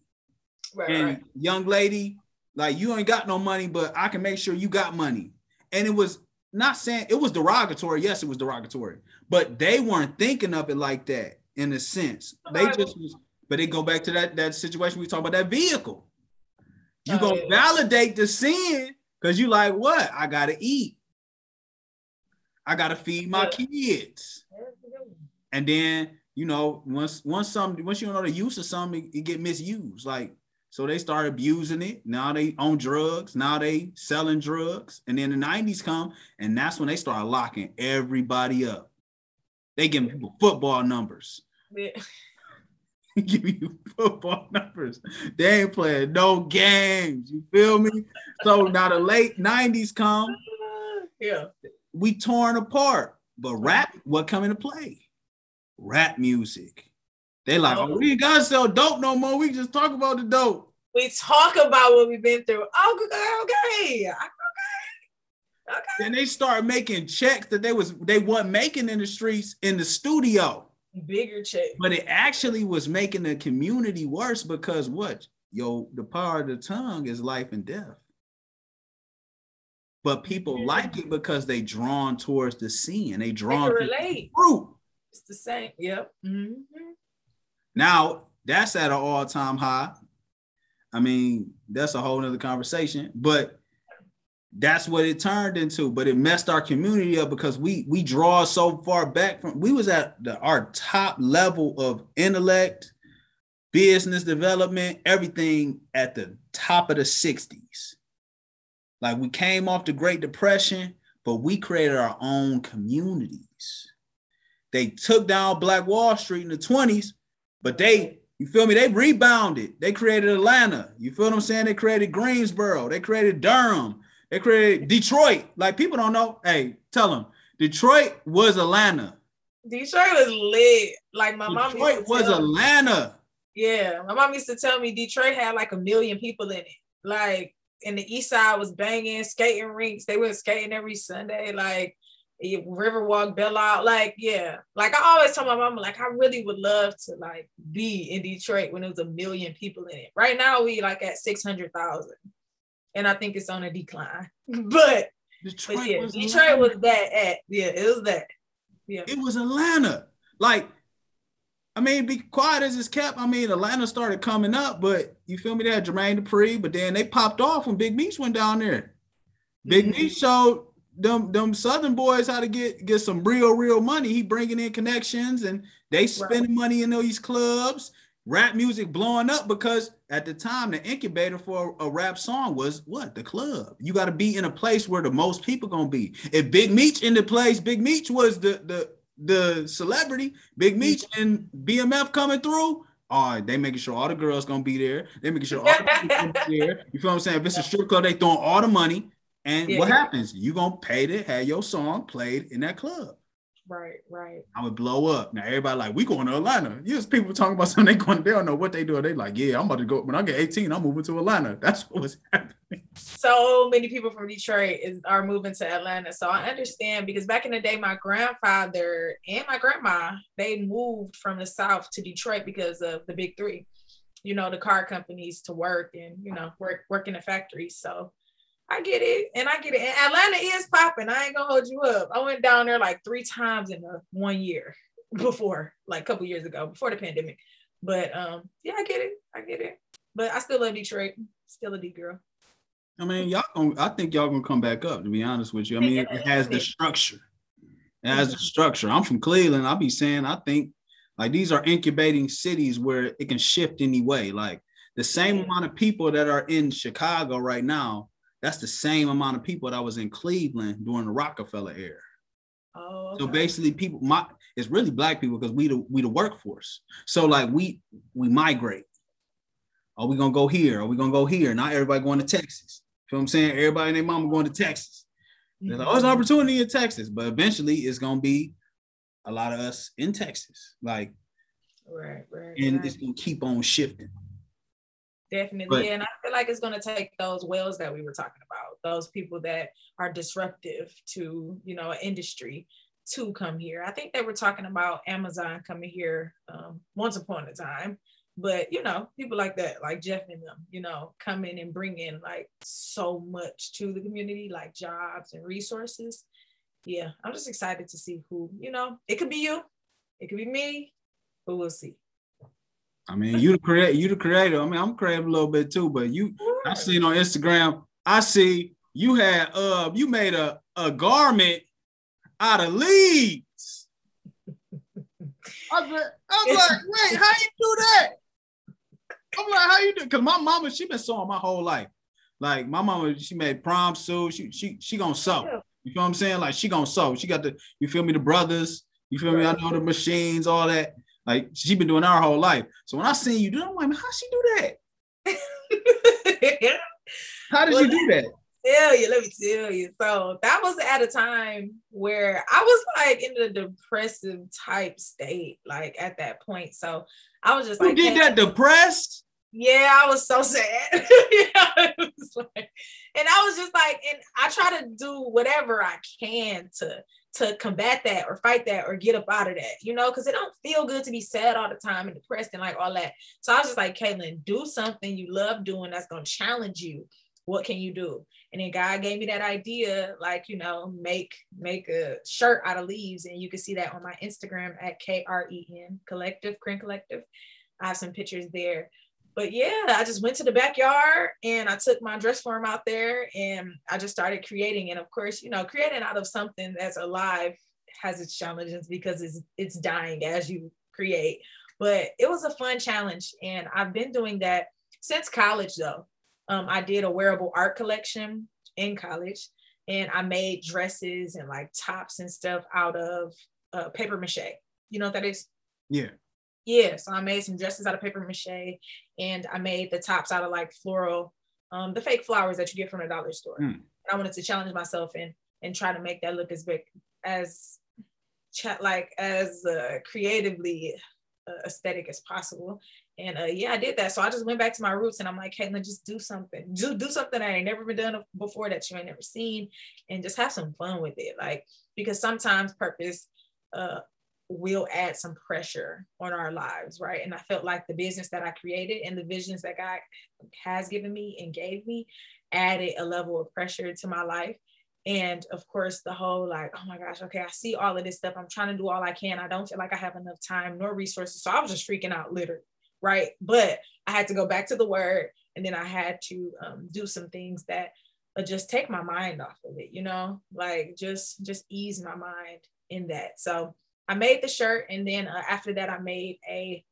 Right. And right. young lady, like you ain't got no money, but I can make sure you got money. And it was not saying it was derogatory. Yes, it was derogatory, but they weren't thinking of it like that in a sense. They just was, but they go back to that that situation we talk about that vehicle. You gonna validate the sin because you like what? I gotta eat. I gotta feed my kids. And then you know, once once some once you know the use of something, it, it get misused. Like so, they start abusing it. Now they on drugs. Now they selling drugs. And then the '90s come, and that's when they start locking everybody up. They give people football numbers. [laughs] Yeah. give you football numbers. They ain't playing no games. You feel me? So now the late '90s come, [laughs] Yeah. we torn apart. But rap, what come into play? Rap music. They like, oh, we ain't gotta sell dope no more. We just talk about the dope. we talk about what we've been through. Oh, okay, okay. Okay. Then they start making checks that they was they weren't making in the streets in the studio. Bigger check. But it actually was making the community worse because what? Yo, the power of the tongue is life and death. But people mm-hmm. like it because they drawn towards the scene. They drawn they relate. fruit. It's the same. Yep. Mm-hmm. Now that's at an all-time high. I mean, that's a whole nother conversation. But that's what it turned into but it messed our community up because we we draw so far back from we was at the, our top level of intellect business development everything at the top of the 60s like we came off the great depression but we created our own communities they took down black wall street in the 20s but they you feel me they rebounded they created atlanta you feel what i'm saying they created greensboro they created durham they created Detroit. Like people don't know. Hey, tell them Detroit was Atlanta. Detroit was lit. Like my Detroit mom. Detroit was Atlanta. Yeah, my mom used to tell me Detroit had like a million people in it. Like, and the East Side was banging skating rinks. They went skating every Sunday. Like. Riverwalk, Belle Isle, like yeah, like I always tell my mom, like I really would love to like be in Detroit when there was a million people in it. Right now we like at six hundred thousand and I think it's on a decline. [laughs] But Detroit, but yeah, was, Detroit was that at yeah, it was that. Yeah, it was Atlanta. Like, I mean, be quiet as it's kept. I mean, Atlanta started coming up, but you feel me? They had Jermaine Dupri, but then they popped off when Big Meech went down there. Big mm-hmm. Meech showed them them Southern boys how to get get some real real money. He bringing in connections and they spending right. money in these clubs rap music blowing up because at the time the incubator for a rap song was what the club you got to be in a place where the most people gonna be if big meech in the place big meech was the the the celebrity big mm-hmm. meech and bmf coming through all right, they making sure all the girls gonna be there. They making sure all the people there. You feel what I'm saying? If it's a strip club, they throwing all the money. And yeah. what happens? You gonna pay to have your song played in that club. Right, right. I would blow up. Now everybody like, we going to Atlanta. Yes, people talking about [laughs] something they going, they don't know what they do. They like, yeah, I'm about to go. When I get 18, I'm moving to Atlanta. [laughs] That's what was happening. So many people from Detroit is are moving to Atlanta. So I understand because back in the day, my grandfather and my grandma, they moved from the South to Detroit because of the big three, you know, the car companies to work and, you know, work work in the factories. So I get it, and I get it. And Atlanta is popping. I ain't gonna hold you up. I went down there like three times in a, one year [laughs] before, like a couple years ago, before the pandemic. But um, yeah, I get it. I get it. But I still love Detroit. Still a D girl. I mean, y'all gonna, I think y'all gonna come back up. To be honest with you, I mean, it [laughs] has the structure. It has the structure. I'm from Cleveland. I'll be saying, I think like these are incubating cities where it can shift anyway. Like the same amount of people that are in Chicago right now that's the same amount of people that was in Cleveland during the Rockefeller era. Oh, okay. So basically, people, my it's really black people because we the we the workforce. So like we we migrate. Are we gonna go here? Are we gonna go here? Not everybody going to Texas. You know what I'm saying? Everybody and their mama going to Texas. There's always an opportunity in Texas, but eventually it's gonna be a lot of us in Texas. Like, right, right. And right. it's gonna keep on shifting. Definitely. But, and I feel like it's going to take those whales that we were talking about, those people that are disruptive to, you know, industry to come here. I think they were talking about Amazon coming here um, once upon a time. But, you know, people like that, like Jeff and them, you know, come in and bring in like so much to the community, like jobs and resources. Yeah, I'm just excited to see who, you know, it could be you, it could be me, but we'll see. I mean, you the create, you the creator. I mean, I'm creative a little bit too, but you, I seen on Instagram, I see you had, uh, you made a a garment out of leaves. I was, I was like, wait, how you do that? I'm like, how you do? Cause my mama, she been sewing my whole life. Like my mama, she made prom suits. She she she gonna sew. You feel what I'm saying? Like she gonna sew. She got the, you feel me, the brothers. You feel me? I know the machines, all that. Like she's been doing our whole life. So when I seen you do that, I'm like, how she do that? [laughs] how did well, you do that? Tell you, let me tell you. So that was at a time where I was like in a depressive type state, like at that point. So I was just you like, get that depressed? Yeah, I was so [laughs] sad. [laughs] yeah, was like, and I was just like, and I try to do whatever I can to to combat that or fight that or get up out of that, you know, because it don't feel good to be sad all the time and depressed and like all that. So I was just like, Kaylyn, do something you love doing that's gonna challenge you. What can you do? And then God gave me that idea, like, you know, make make a shirt out of leaves. And you can see that on my Instagram at K-R-E-N collective, Kren Collective. I have some pictures there but yeah, I just went to the backyard and I took my dress form out there and I just started creating. And of course, you know, creating out of something that's alive has its challenges because it's it's dying as you create. But it was a fun challenge, and I've been doing that since college. Though um, I did a wearable art collection in college, and I made dresses and like tops and stuff out of uh, paper mache. You know what that is? Yeah. Yeah, so I made some dresses out of paper mache and I made the tops out of like floral, um, the fake flowers that you get from the dollar store. Mm. And I wanted to challenge myself and and try to make that look as big as chat like as uh, creatively uh, aesthetic as possible. And uh, yeah, I did that. So I just went back to my roots and I'm like, Kaylyn, just do something. Do, do something that I ain't never been done before that you ain't never seen and just have some fun with it. Like, because sometimes purpose uh, will add some pressure on our lives, right? And I felt like the business that I created and the visions that God has given me and gave me added a level of pressure to my life. And of course, the whole like, oh my gosh, okay, I see all of this stuff. I'm trying to do all I can. I don't feel like I have enough time nor resources. So I was just freaking out, literally, right? But I had to go back to the word and then I had to um, do some things that uh, just take my mind off of it, you know, like just just ease my mind in that. So I made the shirt, and then uh, after that, I made a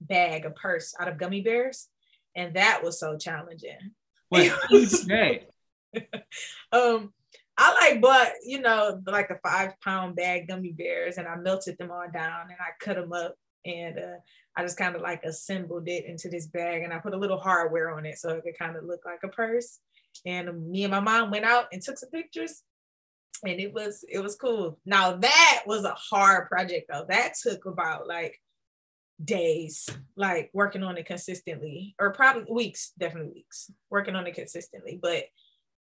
bag, a purse out of gummy bears, and that was so challenging. What [laughs] um, I like but you know like a five pound bag gummy bears, and I melted them all down, and I cut them up, and uh, I just kind of like assembled it into this bag, and I put a little hardware on it so it could kind of look like a purse. And me and my mom went out and took some pictures, and it was it was cool. Now that was a hard project though. That took about like days, like working on it consistently, or probably weeks, definitely weeks, working on it consistently. But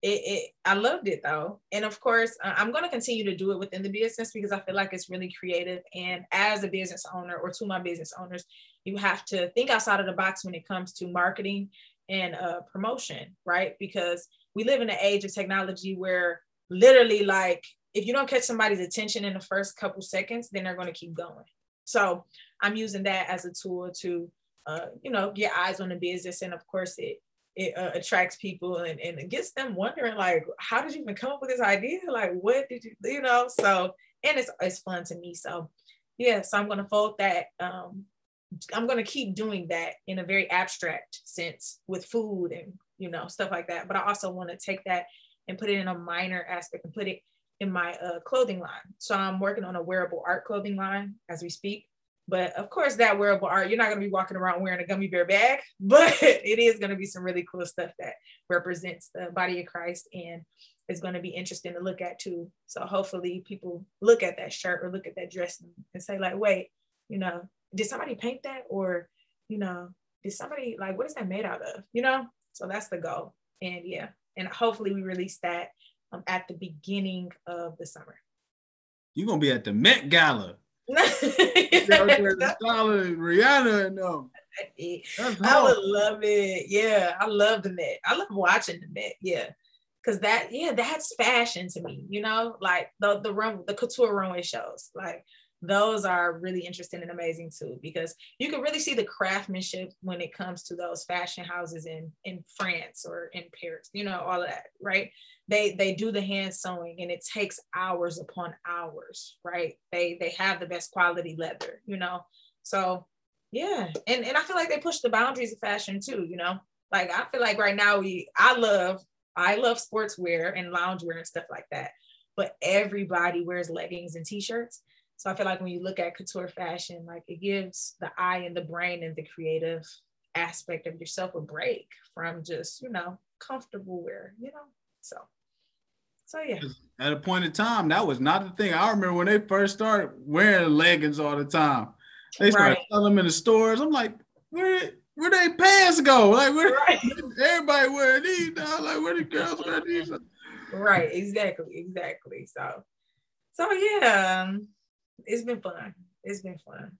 it, it I loved it though, and of course I'm going to continue to do it within the business because I feel like it's really creative. And as a business owner, or to my business owners, you have to think outside of the box when it comes to marketing and uh, promotion, right? Because we live in an age of technology where literally like if you don't catch somebody's attention in the first couple seconds, then they're going to keep going. So I'm using that as a tool to, uh, you know, get eyes on the business, and of course it it uh, attracts people and, and it gets them wondering like, how did you even come up with this idea? Like, what did you, you know? So and it's it's fun to me. So yeah, so I'm going to fold that. Um, I'm going to keep doing that in a very abstract sense with food and you know stuff like that. But I also want to take that and put it in a minor aspect and put it in my uh, clothing line. So I'm working on a wearable art clothing line as we speak. But of course, that wearable art, you're not going to be walking around wearing a gummy bear bag, [laughs] but it is going to be some really cool stuff that represents the body of Christ and is going to be interesting to look at too. So hopefully, people look at that shirt or look at that dress and say, like, wait, you know, did somebody paint that? Or, you know, did somebody, like, what is that made out of? You know? So that's the goal. And yeah, and hopefully we release that um, at the beginning of the summer. You're gonna be at the Met Gala. [laughs] Rihanna and them. I would love it. Yeah, I love the Met. I love watching the Met. Yeah, because that yeah, that's fashion to me. You know, like the the run the couture runway shows. Like those are really interesting and amazing too because you can really see the craftsmanship when it comes to those fashion houses in in France or in Paris you know all of that right? They they do the hand sewing and it takes hours upon hours right? They they have the best quality leather you know? So yeah and and I feel like they push the boundaries of fashion too you know? Like I feel like right now we I love I love sportswear and loungewear and stuff like that but everybody wears leggings and t-shirts so I feel like when you look at couture fashion, like it gives the eye and the brain and the creative aspect of yourself a break from just, you know, comfortable wear, you know. So so yeah. At a point in time, that was not the thing. I remember when they first started wearing leggings all the time. They started right. selling them in the stores. I'm like, where where they pants go? Like where [laughs] right. [laughs] everybody wearing these now? Like where the girls wear these? Right, exactly, exactly. So, so yeah, um, it's been fun. It's been fun.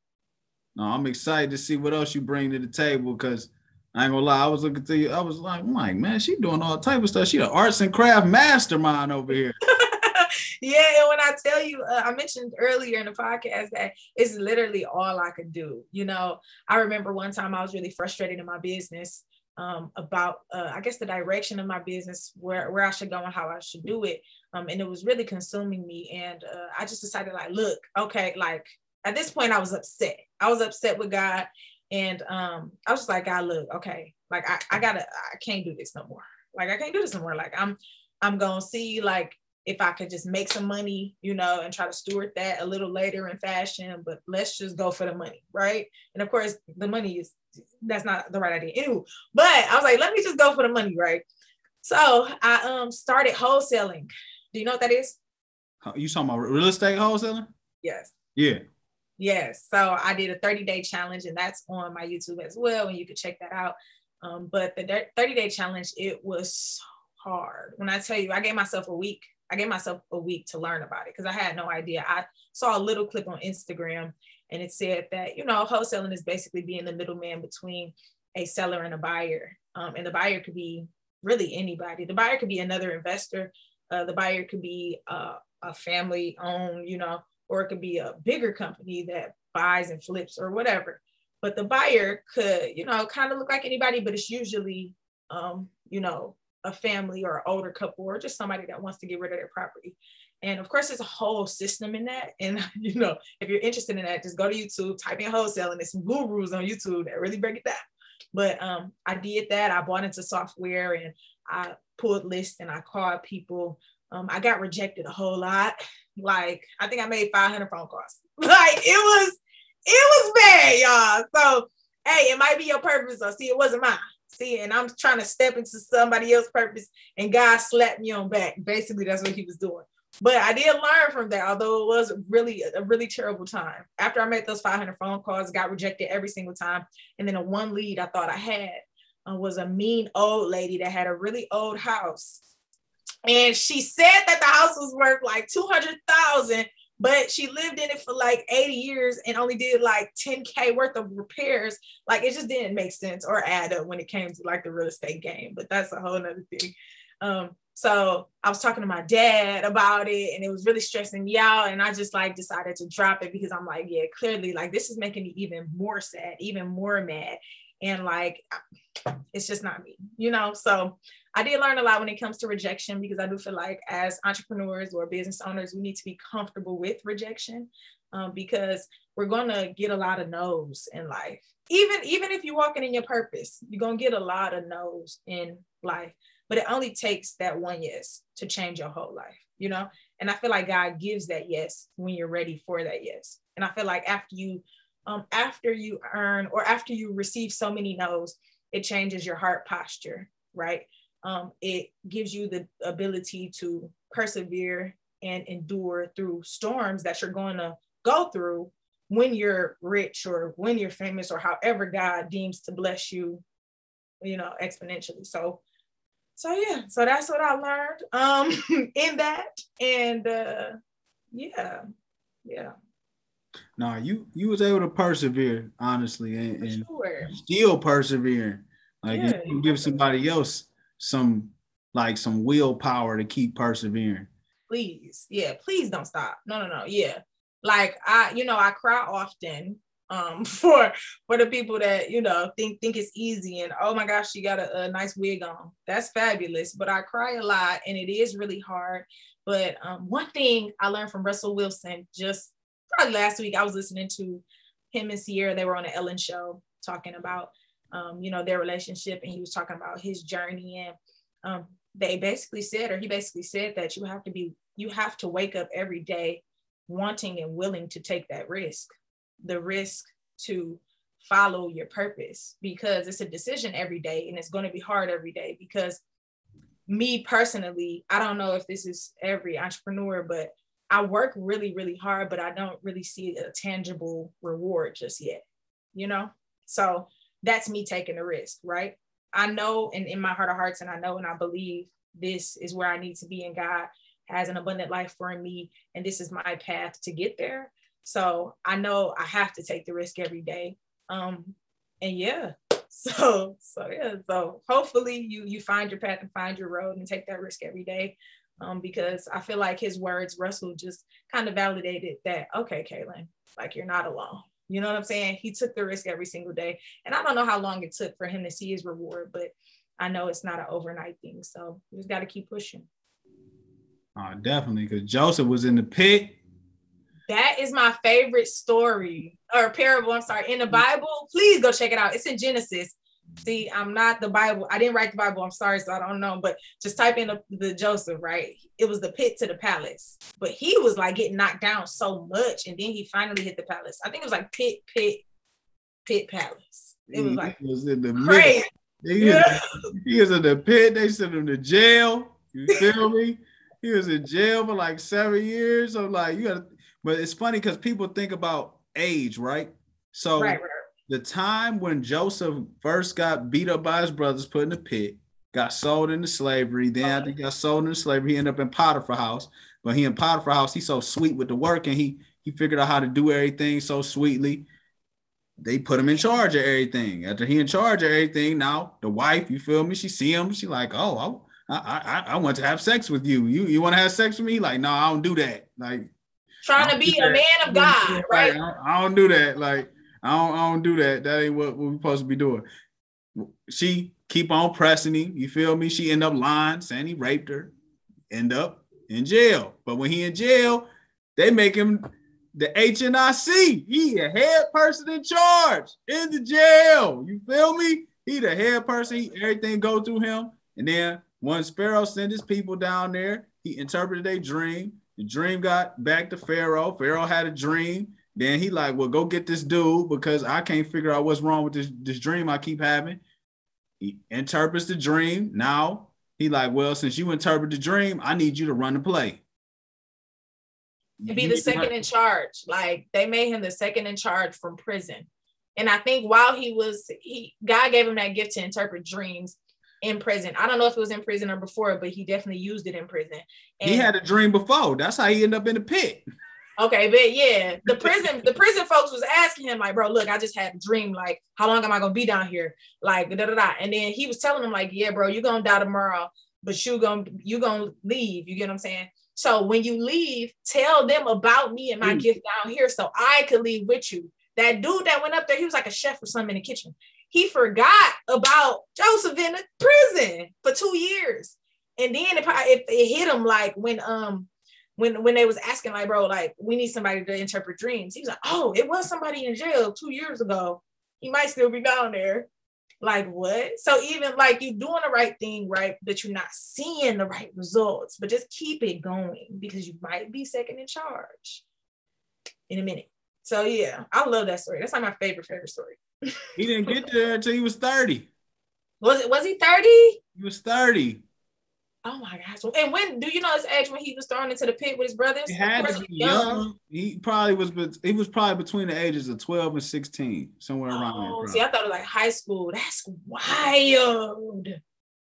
No, I'm excited to see what else you bring to the table because I ain't gonna lie, I was looking through you. I was like, I'm like, man, she doing all type of stuff. She an arts and craft mastermind over here. [laughs] yeah, and when I tell you, uh, I mentioned earlier in the podcast that it's literally all I could do. You know, I remember one time I was really frustrated in my business um, about, uh, I guess, the direction of my business, where where I should go and how I should do it, um, and it was really consuming me. And uh, I just decided, like, look, okay, like at this point, I was upset. I was upset with God, and um, I was just like, God, look, okay, like I, I gotta, I can't do this no more. Like I can't do this no more. Like I'm, I'm gonna see like if I could just make some money, you know, and try to steward that a little later in fashion, but let's just go for the money, right? And of course, the money is that's not the right idea. Anyway, but I was like, let me just go for the money, right? So I um started wholesaling. Do you know what that is? You talking about real estate wholesaling? Yes. Yeah. Yes. So I did a 30 day challenge, and that's on my YouTube as well, and you can check that out. Um, but the 30 day challenge, it was so hard. When I tell you, I gave myself a week I gave myself a week to learn about it because I had no idea. I saw a little clip on Instagram and it said that, you know, wholesaling is basically being the middleman between a seller and a buyer. Um, and the buyer could be really anybody. The buyer could be another investor. Uh, the buyer could be uh, a family owned, you know, or it could be a bigger company that buys and flips or whatever. But the buyer could, you know, kind of look like anybody, but it's usually, um, you know, a family or an older couple or just somebody that wants to get rid of their property. And of course, there's a whole system in that. And [laughs] you know, if you're interested in that, just go to YouTube, type in wholesale, and there's some gurus on YouTube that really break it down. But um, I did that. I bought into software and I pulled lists and I called people. Um, I got rejected a whole lot. [laughs] Like I think I made 500 phone calls. [laughs] Like it was, it was bad, y'all. So hey, it might be your purpose. Or see, it wasn't mine see, and I'm trying to step into somebody else's purpose, and God slapped me on back. Basically, that's what he was doing. But I did learn from that, although it was really a really terrible time. After I made those 500 phone calls, got rejected every single time. And then a one lead I thought I had uh, was a mean old lady that had a really old house. And she said that the house was worth like 200,000 but she lived in it for like 80 years and only did like 10k worth of repairs. Like it just didn't make sense or add up when it came to like the real estate game but that's a whole nother thing. Um so i was talking to my dad about it and it was really stressing me out and i just like decided to drop it because i'm like yeah clearly like this is making me even more sad even more mad and like it's just not me you know so I did learn a lot when it comes to rejection because I do feel like as entrepreneurs or business owners, we need to be comfortable with rejection um, because we're gonna get a lot of no's in life. Even even if you're walking in your purpose, you're gonna get a lot of no's in life. But it only takes that one yes to change your whole life, you know. And I feel like God gives that yes when you're ready for that yes. And I feel like after you um, after you earn or after you receive so many no's, it changes your heart posture, right? um, it gives you the ability to persevere and endure through storms that you're going to go through when you're rich or when you're famous or however God deems to bless you, you know, exponentially. So, so yeah, so that's what I learned um [laughs] in that. And uh yeah, yeah. No, you you was able to persevere, honestly, and, and sure. still persevering. Like yeah, you give somebody else some like some willpower to keep persevering. Please, yeah, please don't stop. No, no, no, yeah. Like I, you know, I cry often um [laughs] for for the people that you know think think it's easy and oh my gosh she got a, a, nice wig on that's fabulous but i cry a lot and it is really hard but um one thing i learned from russell wilson just probably last week i was listening to him and Ciara. they were on the ellen show talking about um, you know, their relationship, and he was talking about his journey. And um, they basically said, or he basically said that you have to be, you have to wake up every day wanting and willing to take that risk, the risk to follow your purpose, because it's a decision every day, and it's going to be hard every day. Because me personally, I don't know if this is every entrepreneur, but I work really, really hard, but I don't really see a tangible reward just yet, you know? So that's me taking the risk, right? I know and in my heart of hearts, and I know and I believe this is where I need to be, and God has an abundant life for me, and this is my path to get there. So I know I have to take the risk every day. Um, and yeah, [laughs] so so yeah, so hopefully you you find your path and find your road and take that risk every day. Um, because I feel like his words, Russell, just kind of validated that, okay, Kaylyn, like you're not alone. You know what I'm saying? He took the risk every single day. And I don't know how long it took for him to see his reward, but I know it's not an overnight thing. So you just got to keep pushing. Uh, definitely, because Joseph was in the pit that is my favorite story or parable. I'm sorry, in the Bible. Please go check it out. It's in Genesis. See, I'm not the Bible. I didn't write the Bible. I'm sorry, so I don't know. But just type in the, the Joseph, right? It was the pit to the palace. But he was like getting knocked down so much, and then he finally hit the palace. I think it was like pit, pit, pit palace. It was like he was in the crazy. He, yeah. [laughs] he was in the pit. They sent him to jail. You feel me? He was in jail for like seven years. So like you gotta but it's funny because people think about age, right? So right, right. The time when Joseph first got beat up by his brothers, put in the pit, got sold into slavery. Then after he got sold into slavery, he ended up in Potiphar house. But he in Potiphar house, he's so sweet with the work, and he he figured out how to do everything so sweetly. They put him in charge of everything. After he in charge of everything, now the wife, you feel me? She see him, she like, oh, I, I, I want to have sex with you. You, you want to have sex with me? Like, no, I don't do that. Like, trying to be a man of God, right? I don't do that. Like I don't, I don't do that. That ain't what, what we're supposed to be doing. She keep on pressing him. You feel me? She end up lying, saying he raped her. End up in jail. But when he in jail, they make him the HNIC. He a head person in charge in the jail. You feel me? He the head person. He, everything go through him. And then when Pharaoh sent his people down there, he interpreted a dream. The dream got back to Pharaoh. Pharaoh had a dream. Then he like, well, go get this dude because I can't figure out what's wrong with this, this dream I keep having. He interprets the dream. Now he like, well, since you interpret the dream, I need you to run the play. To be the second in charge. Like they made him the second in charge from prison. And I think while he was, he God gave him that gift to interpret dreams in prison. I don't know if it was in prison or before, but he definitely used it in prison. And he had a dream before. That's how he ended up in the pit. Okay, but yeah, the prison, the prison folks was asking him like, bro, look, I just had a dream. Like, how long am I gonna be down here? Like, da da da. And then he was telling him like, yeah, bro, you're gonna die tomorrow, but you gonna you gonna leave. You get what I'm saying? So when you leave, tell them about me and my mm. gift down here, so I could leave with you. That dude that went up there, he was like a chef or something in the kitchen he forgot about Joseph in the prison for two years. And then it, it, it hit him like when um when when they was asking like bro like we need somebody to interpret dreams. He was like, oh, it was somebody in jail two years ago. He might still be down there. Like what? So even like you doing the right thing, right? But you're not seeing the right results. But just keep it going because you might be second in charge in a minute. So yeah, I love that story. That's like my favorite favorite story he didn't get there until he was 30. Was it was he 30? He was 30. Oh my gosh. And when do you know his age when he was thrown into the pit with his brothers? He had to be young. young. He probably was but he was probably between the ages of 12 and 16, somewhere around oh, there. See, I thought it was like high school. That's wild.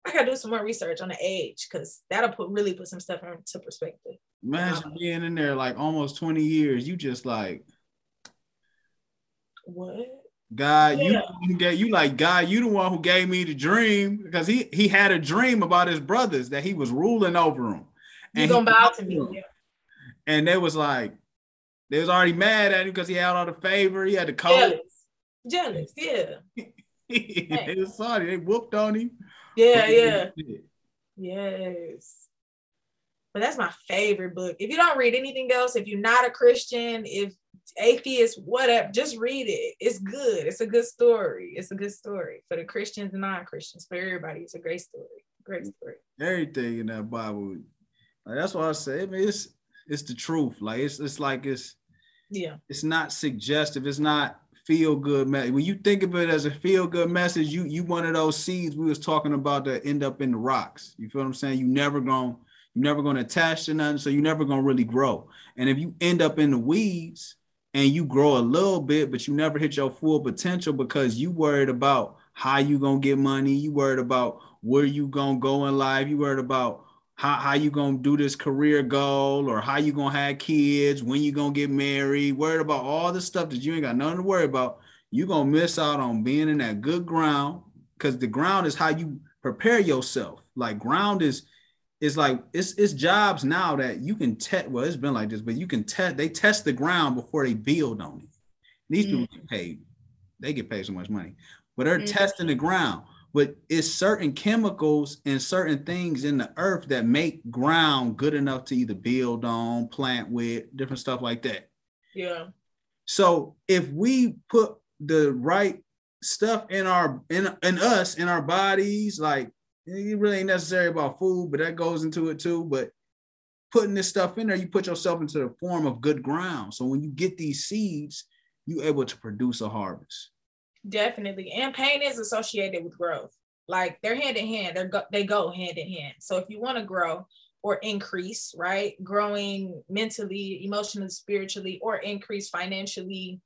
I gotta do some more research on the age because that'll put really put some stuff into perspective. Imagine um, being in there like almost 20 years. You just like what? God, yeah. you get you like God, you the one who gave me the dream because he he had a dream about his brothers that he was ruling over them. And you gonna bow to me. Yeah. And they was like, they was already mad at him because he had all the favor, he had the coat. Jealous, Jealous yeah. [laughs] they was sorry, they whooped on him. Yeah, yeah. Yes. But that's my favorite book. If you don't read anything else, if you're not a Christian, if atheist, whatever, just read it. It's good. It's a good story. It's a good story for the Christians and non-Christians, for everybody. It's a great story. Great story. Everything in that Bible. Like, that's why I say, I mean, it's it's the truth. Like it's it's like it's yeah, it's not suggestive, it's not feel good message. When you think of it as a feel good message, you you one of those seeds we was talking about that end up in the rocks. You feel what I'm saying? You never gonna you never gonna attach to nothing, so you never gonna really grow. And if you end up in the weeds, and you grow a little bit, but you never hit your full potential because you worried about how you gonna get money, you worried about where you gonna go in life, you worried about how, how you gonna do this career goal or how you gonna have kids, when you gonna get married, worried about all the stuff that you ain't got nothing to worry about. you gonna miss out on being in that good ground because the ground is how you prepare yourself. Like ground is is like it's it's jobs now that you can test. Well, it's been like this, but you can test. They test the ground before they build on it. These mm-hmm. people get paid. They get paid so much money, but they're mm-hmm. testing the ground. But it's certain chemicals and certain things in the earth that make ground good enough to either build on, plant with, different stuff like that. Yeah. So if we put the right stuff in our in in us in our bodies, like it really ain't necessary about food, but that goes into it too. But putting this stuff in there, you put yourself into the form of good ground. So when you get these seeds, you able to produce a harvest. Definitely. And pain is associated with growth. Like they're hand in hand. They're go- they go hand in hand. So if you want to grow or increase, right? Growing mentally, emotionally, spiritually, or increase financially,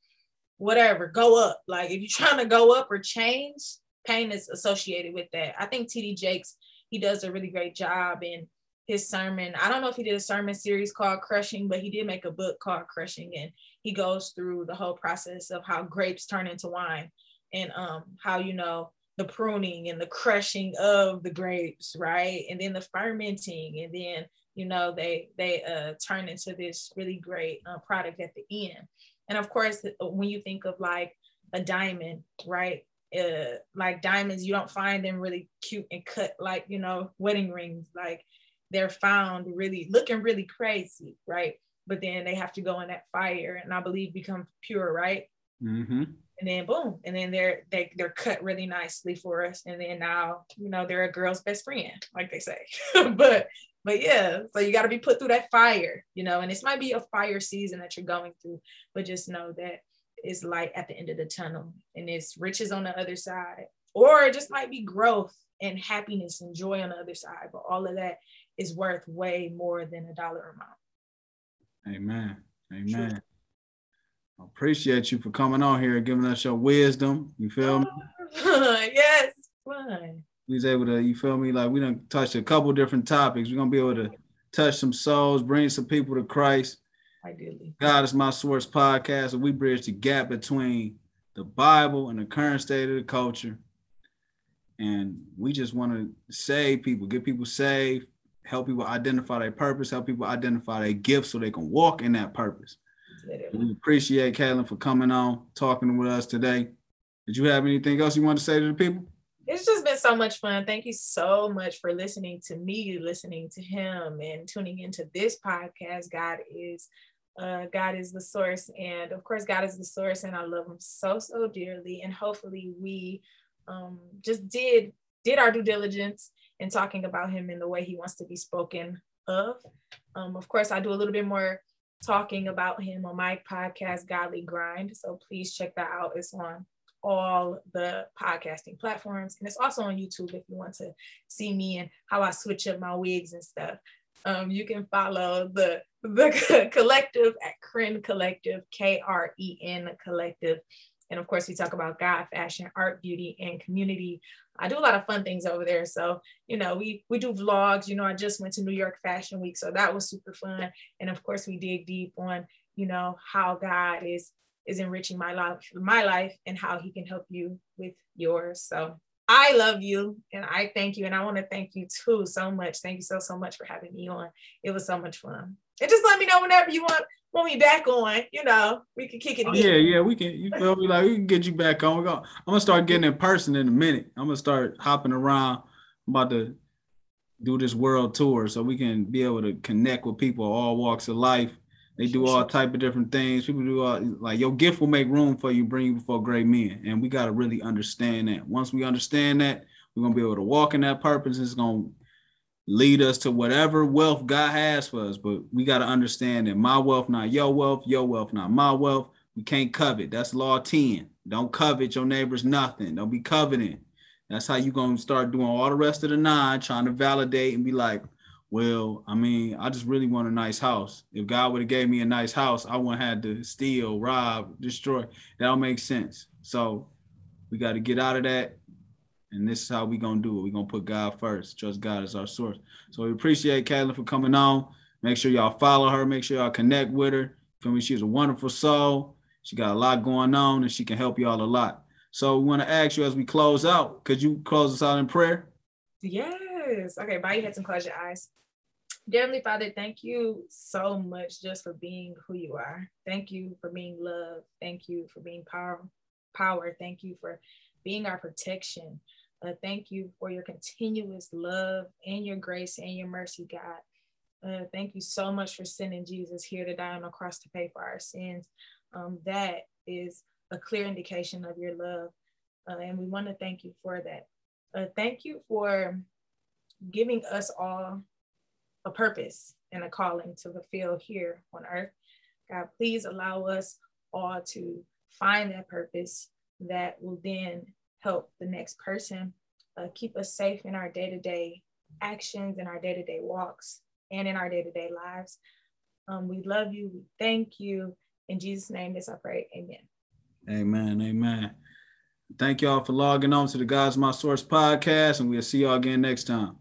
whatever, go up. Like if you're trying to go up or change, pain is associated with that. I think TD Jakes, he does a really great job in his sermon. I don't know if he did a sermon series called Crushing, but he did make a book called Crushing. And he goes through the whole process of how grapes turn into wine and um, how, you know, the pruning and the crushing of the grapes, right? And then the fermenting, and then you know they they uh, turn into this really great uh, product at the end. And of course, when you think of like a diamond, right? Uh, like diamonds, you don't find them really cute and cut like, you know, wedding rings. Like they're found really looking really crazy, right? But then they have to go in that fire and I believe become pure, right? Mm-hmm. And then boom, and then they're they, they're cut really nicely for us. And then now, you know, they're a girl's best friend, like they say. [laughs] but but yeah, so you got to be put through that fire, you know, and this might be a fire season that you're going through, but just know that is light at the end of the tunnel and it's riches on the other side or it just might be growth and happiness and joy on the other side but all of that is worth way more than a dollar amount amen. Amen. I appreciate you for coming on here and giving us your wisdom. You feel me? [laughs] Yes fun. We was able to you feel me? Like we done touched a couple different topics. We're gonna be able to touch some souls bring some people to christ ideally. God is my source podcast, and we bridge the gap between the Bible and the current state of the culture. And we just want to save people, get people saved, help people identify their purpose, help people identify their gifts so they can walk in that purpose. We appreciate Kaylyn for coming on, talking with us today. Did you have anything else you want to say to the people? It's just been so much fun. Thank you so much for listening to me, listening to him, and tuning into this podcast. God is uh, God is the source. And of course, God is the source, and I love him so, so dearly. And hopefully, we um, just did did our due diligence in talking about him in the way he wants to be spoken of. Um, of course, I do a little bit more talking about him on my podcast, Godly Grind. So please check that out. It's on all the podcasting platforms. And it's also on YouTube if you want to see me and how I switch up my wigs and stuff. Um, you can follow the the [laughs] collective at Kren Collective, K R E N Collective. And of course, we talk about God, fashion, art, beauty, and community. I do a lot of fun things over there. So, you know, we we do vlogs. You know, I just went to New York Fashion Week, so that was super fun. And of course, we dig deep on, you know, how God is is enriching my life, my life, and how He can help you with yours. So I love you and I thank you. And I want to thank you too so much. Thank you so, so much for having me on. It was so much fun. And just let me know whenever you want want me back on, you know, we can kick it. Oh, yeah, yeah, we can. You feel me? Like we can get you back on. We're gonna, I'm gonna start getting in person in a minute. I'm gonna start hopping around. I'm about to do this world tour so we can be able to connect with people all walks of life they do all type of different things. People do all like your gift will make room for you, bring you before great men, and we got to really understand that. Once we understand that, we're gonna be able to walk in that purpose. It's gonna lead us to whatever wealth God has for us. But we got to understand that my wealth not your wealth, your wealth not my wealth. We can't covet. That's law 10. Don't covet your neighbor's nothing. Don't be coveting. That's how you're gonna start doing all the rest of the nine, trying to validate and be like, well, I mean, I just really want a nice house. If God would have gave me a nice house, I wouldn't have to steal, rob, destroy. That don't make sense. So we got to get out of that. And this is how we gonna do it. We're gonna put God first. Trust God as our source. So we appreciate Kaylyn for coming on. Make sure y'all follow her. Make sure y'all connect with her. Feel me? She's a wonderful soul. She got a lot going on, and she can help y'all a lot. So we want to ask you as we close out, could you close us out in prayer? Yes. Okay, bow your heads and close your eyes. Heavenly Father, thank you so much just for being who you are. Thank you for being love. Thank you for being power. Power. Thank you for being our protection. Uh, thank you for your continuous love and your grace and your mercy, God. Uh, thank you so much for sending Jesus here to die on the cross to pay for our sins. Um, that is a clear indication of your love. Uh, and we want to thank you for that. Uh, thank you for giving us all a purpose and a calling to fulfill here on earth. God, please allow us all to find that purpose that will then help the next person uh, keep us safe in our day to day actions, in our day to day walks, and in our day to day lives. Um, we love you. We thank you. In Jesus' name, this I pray. Amen. Amen. Amen. Thank y'all for logging on to the God's My Source podcast, and we'll see y'all again next time.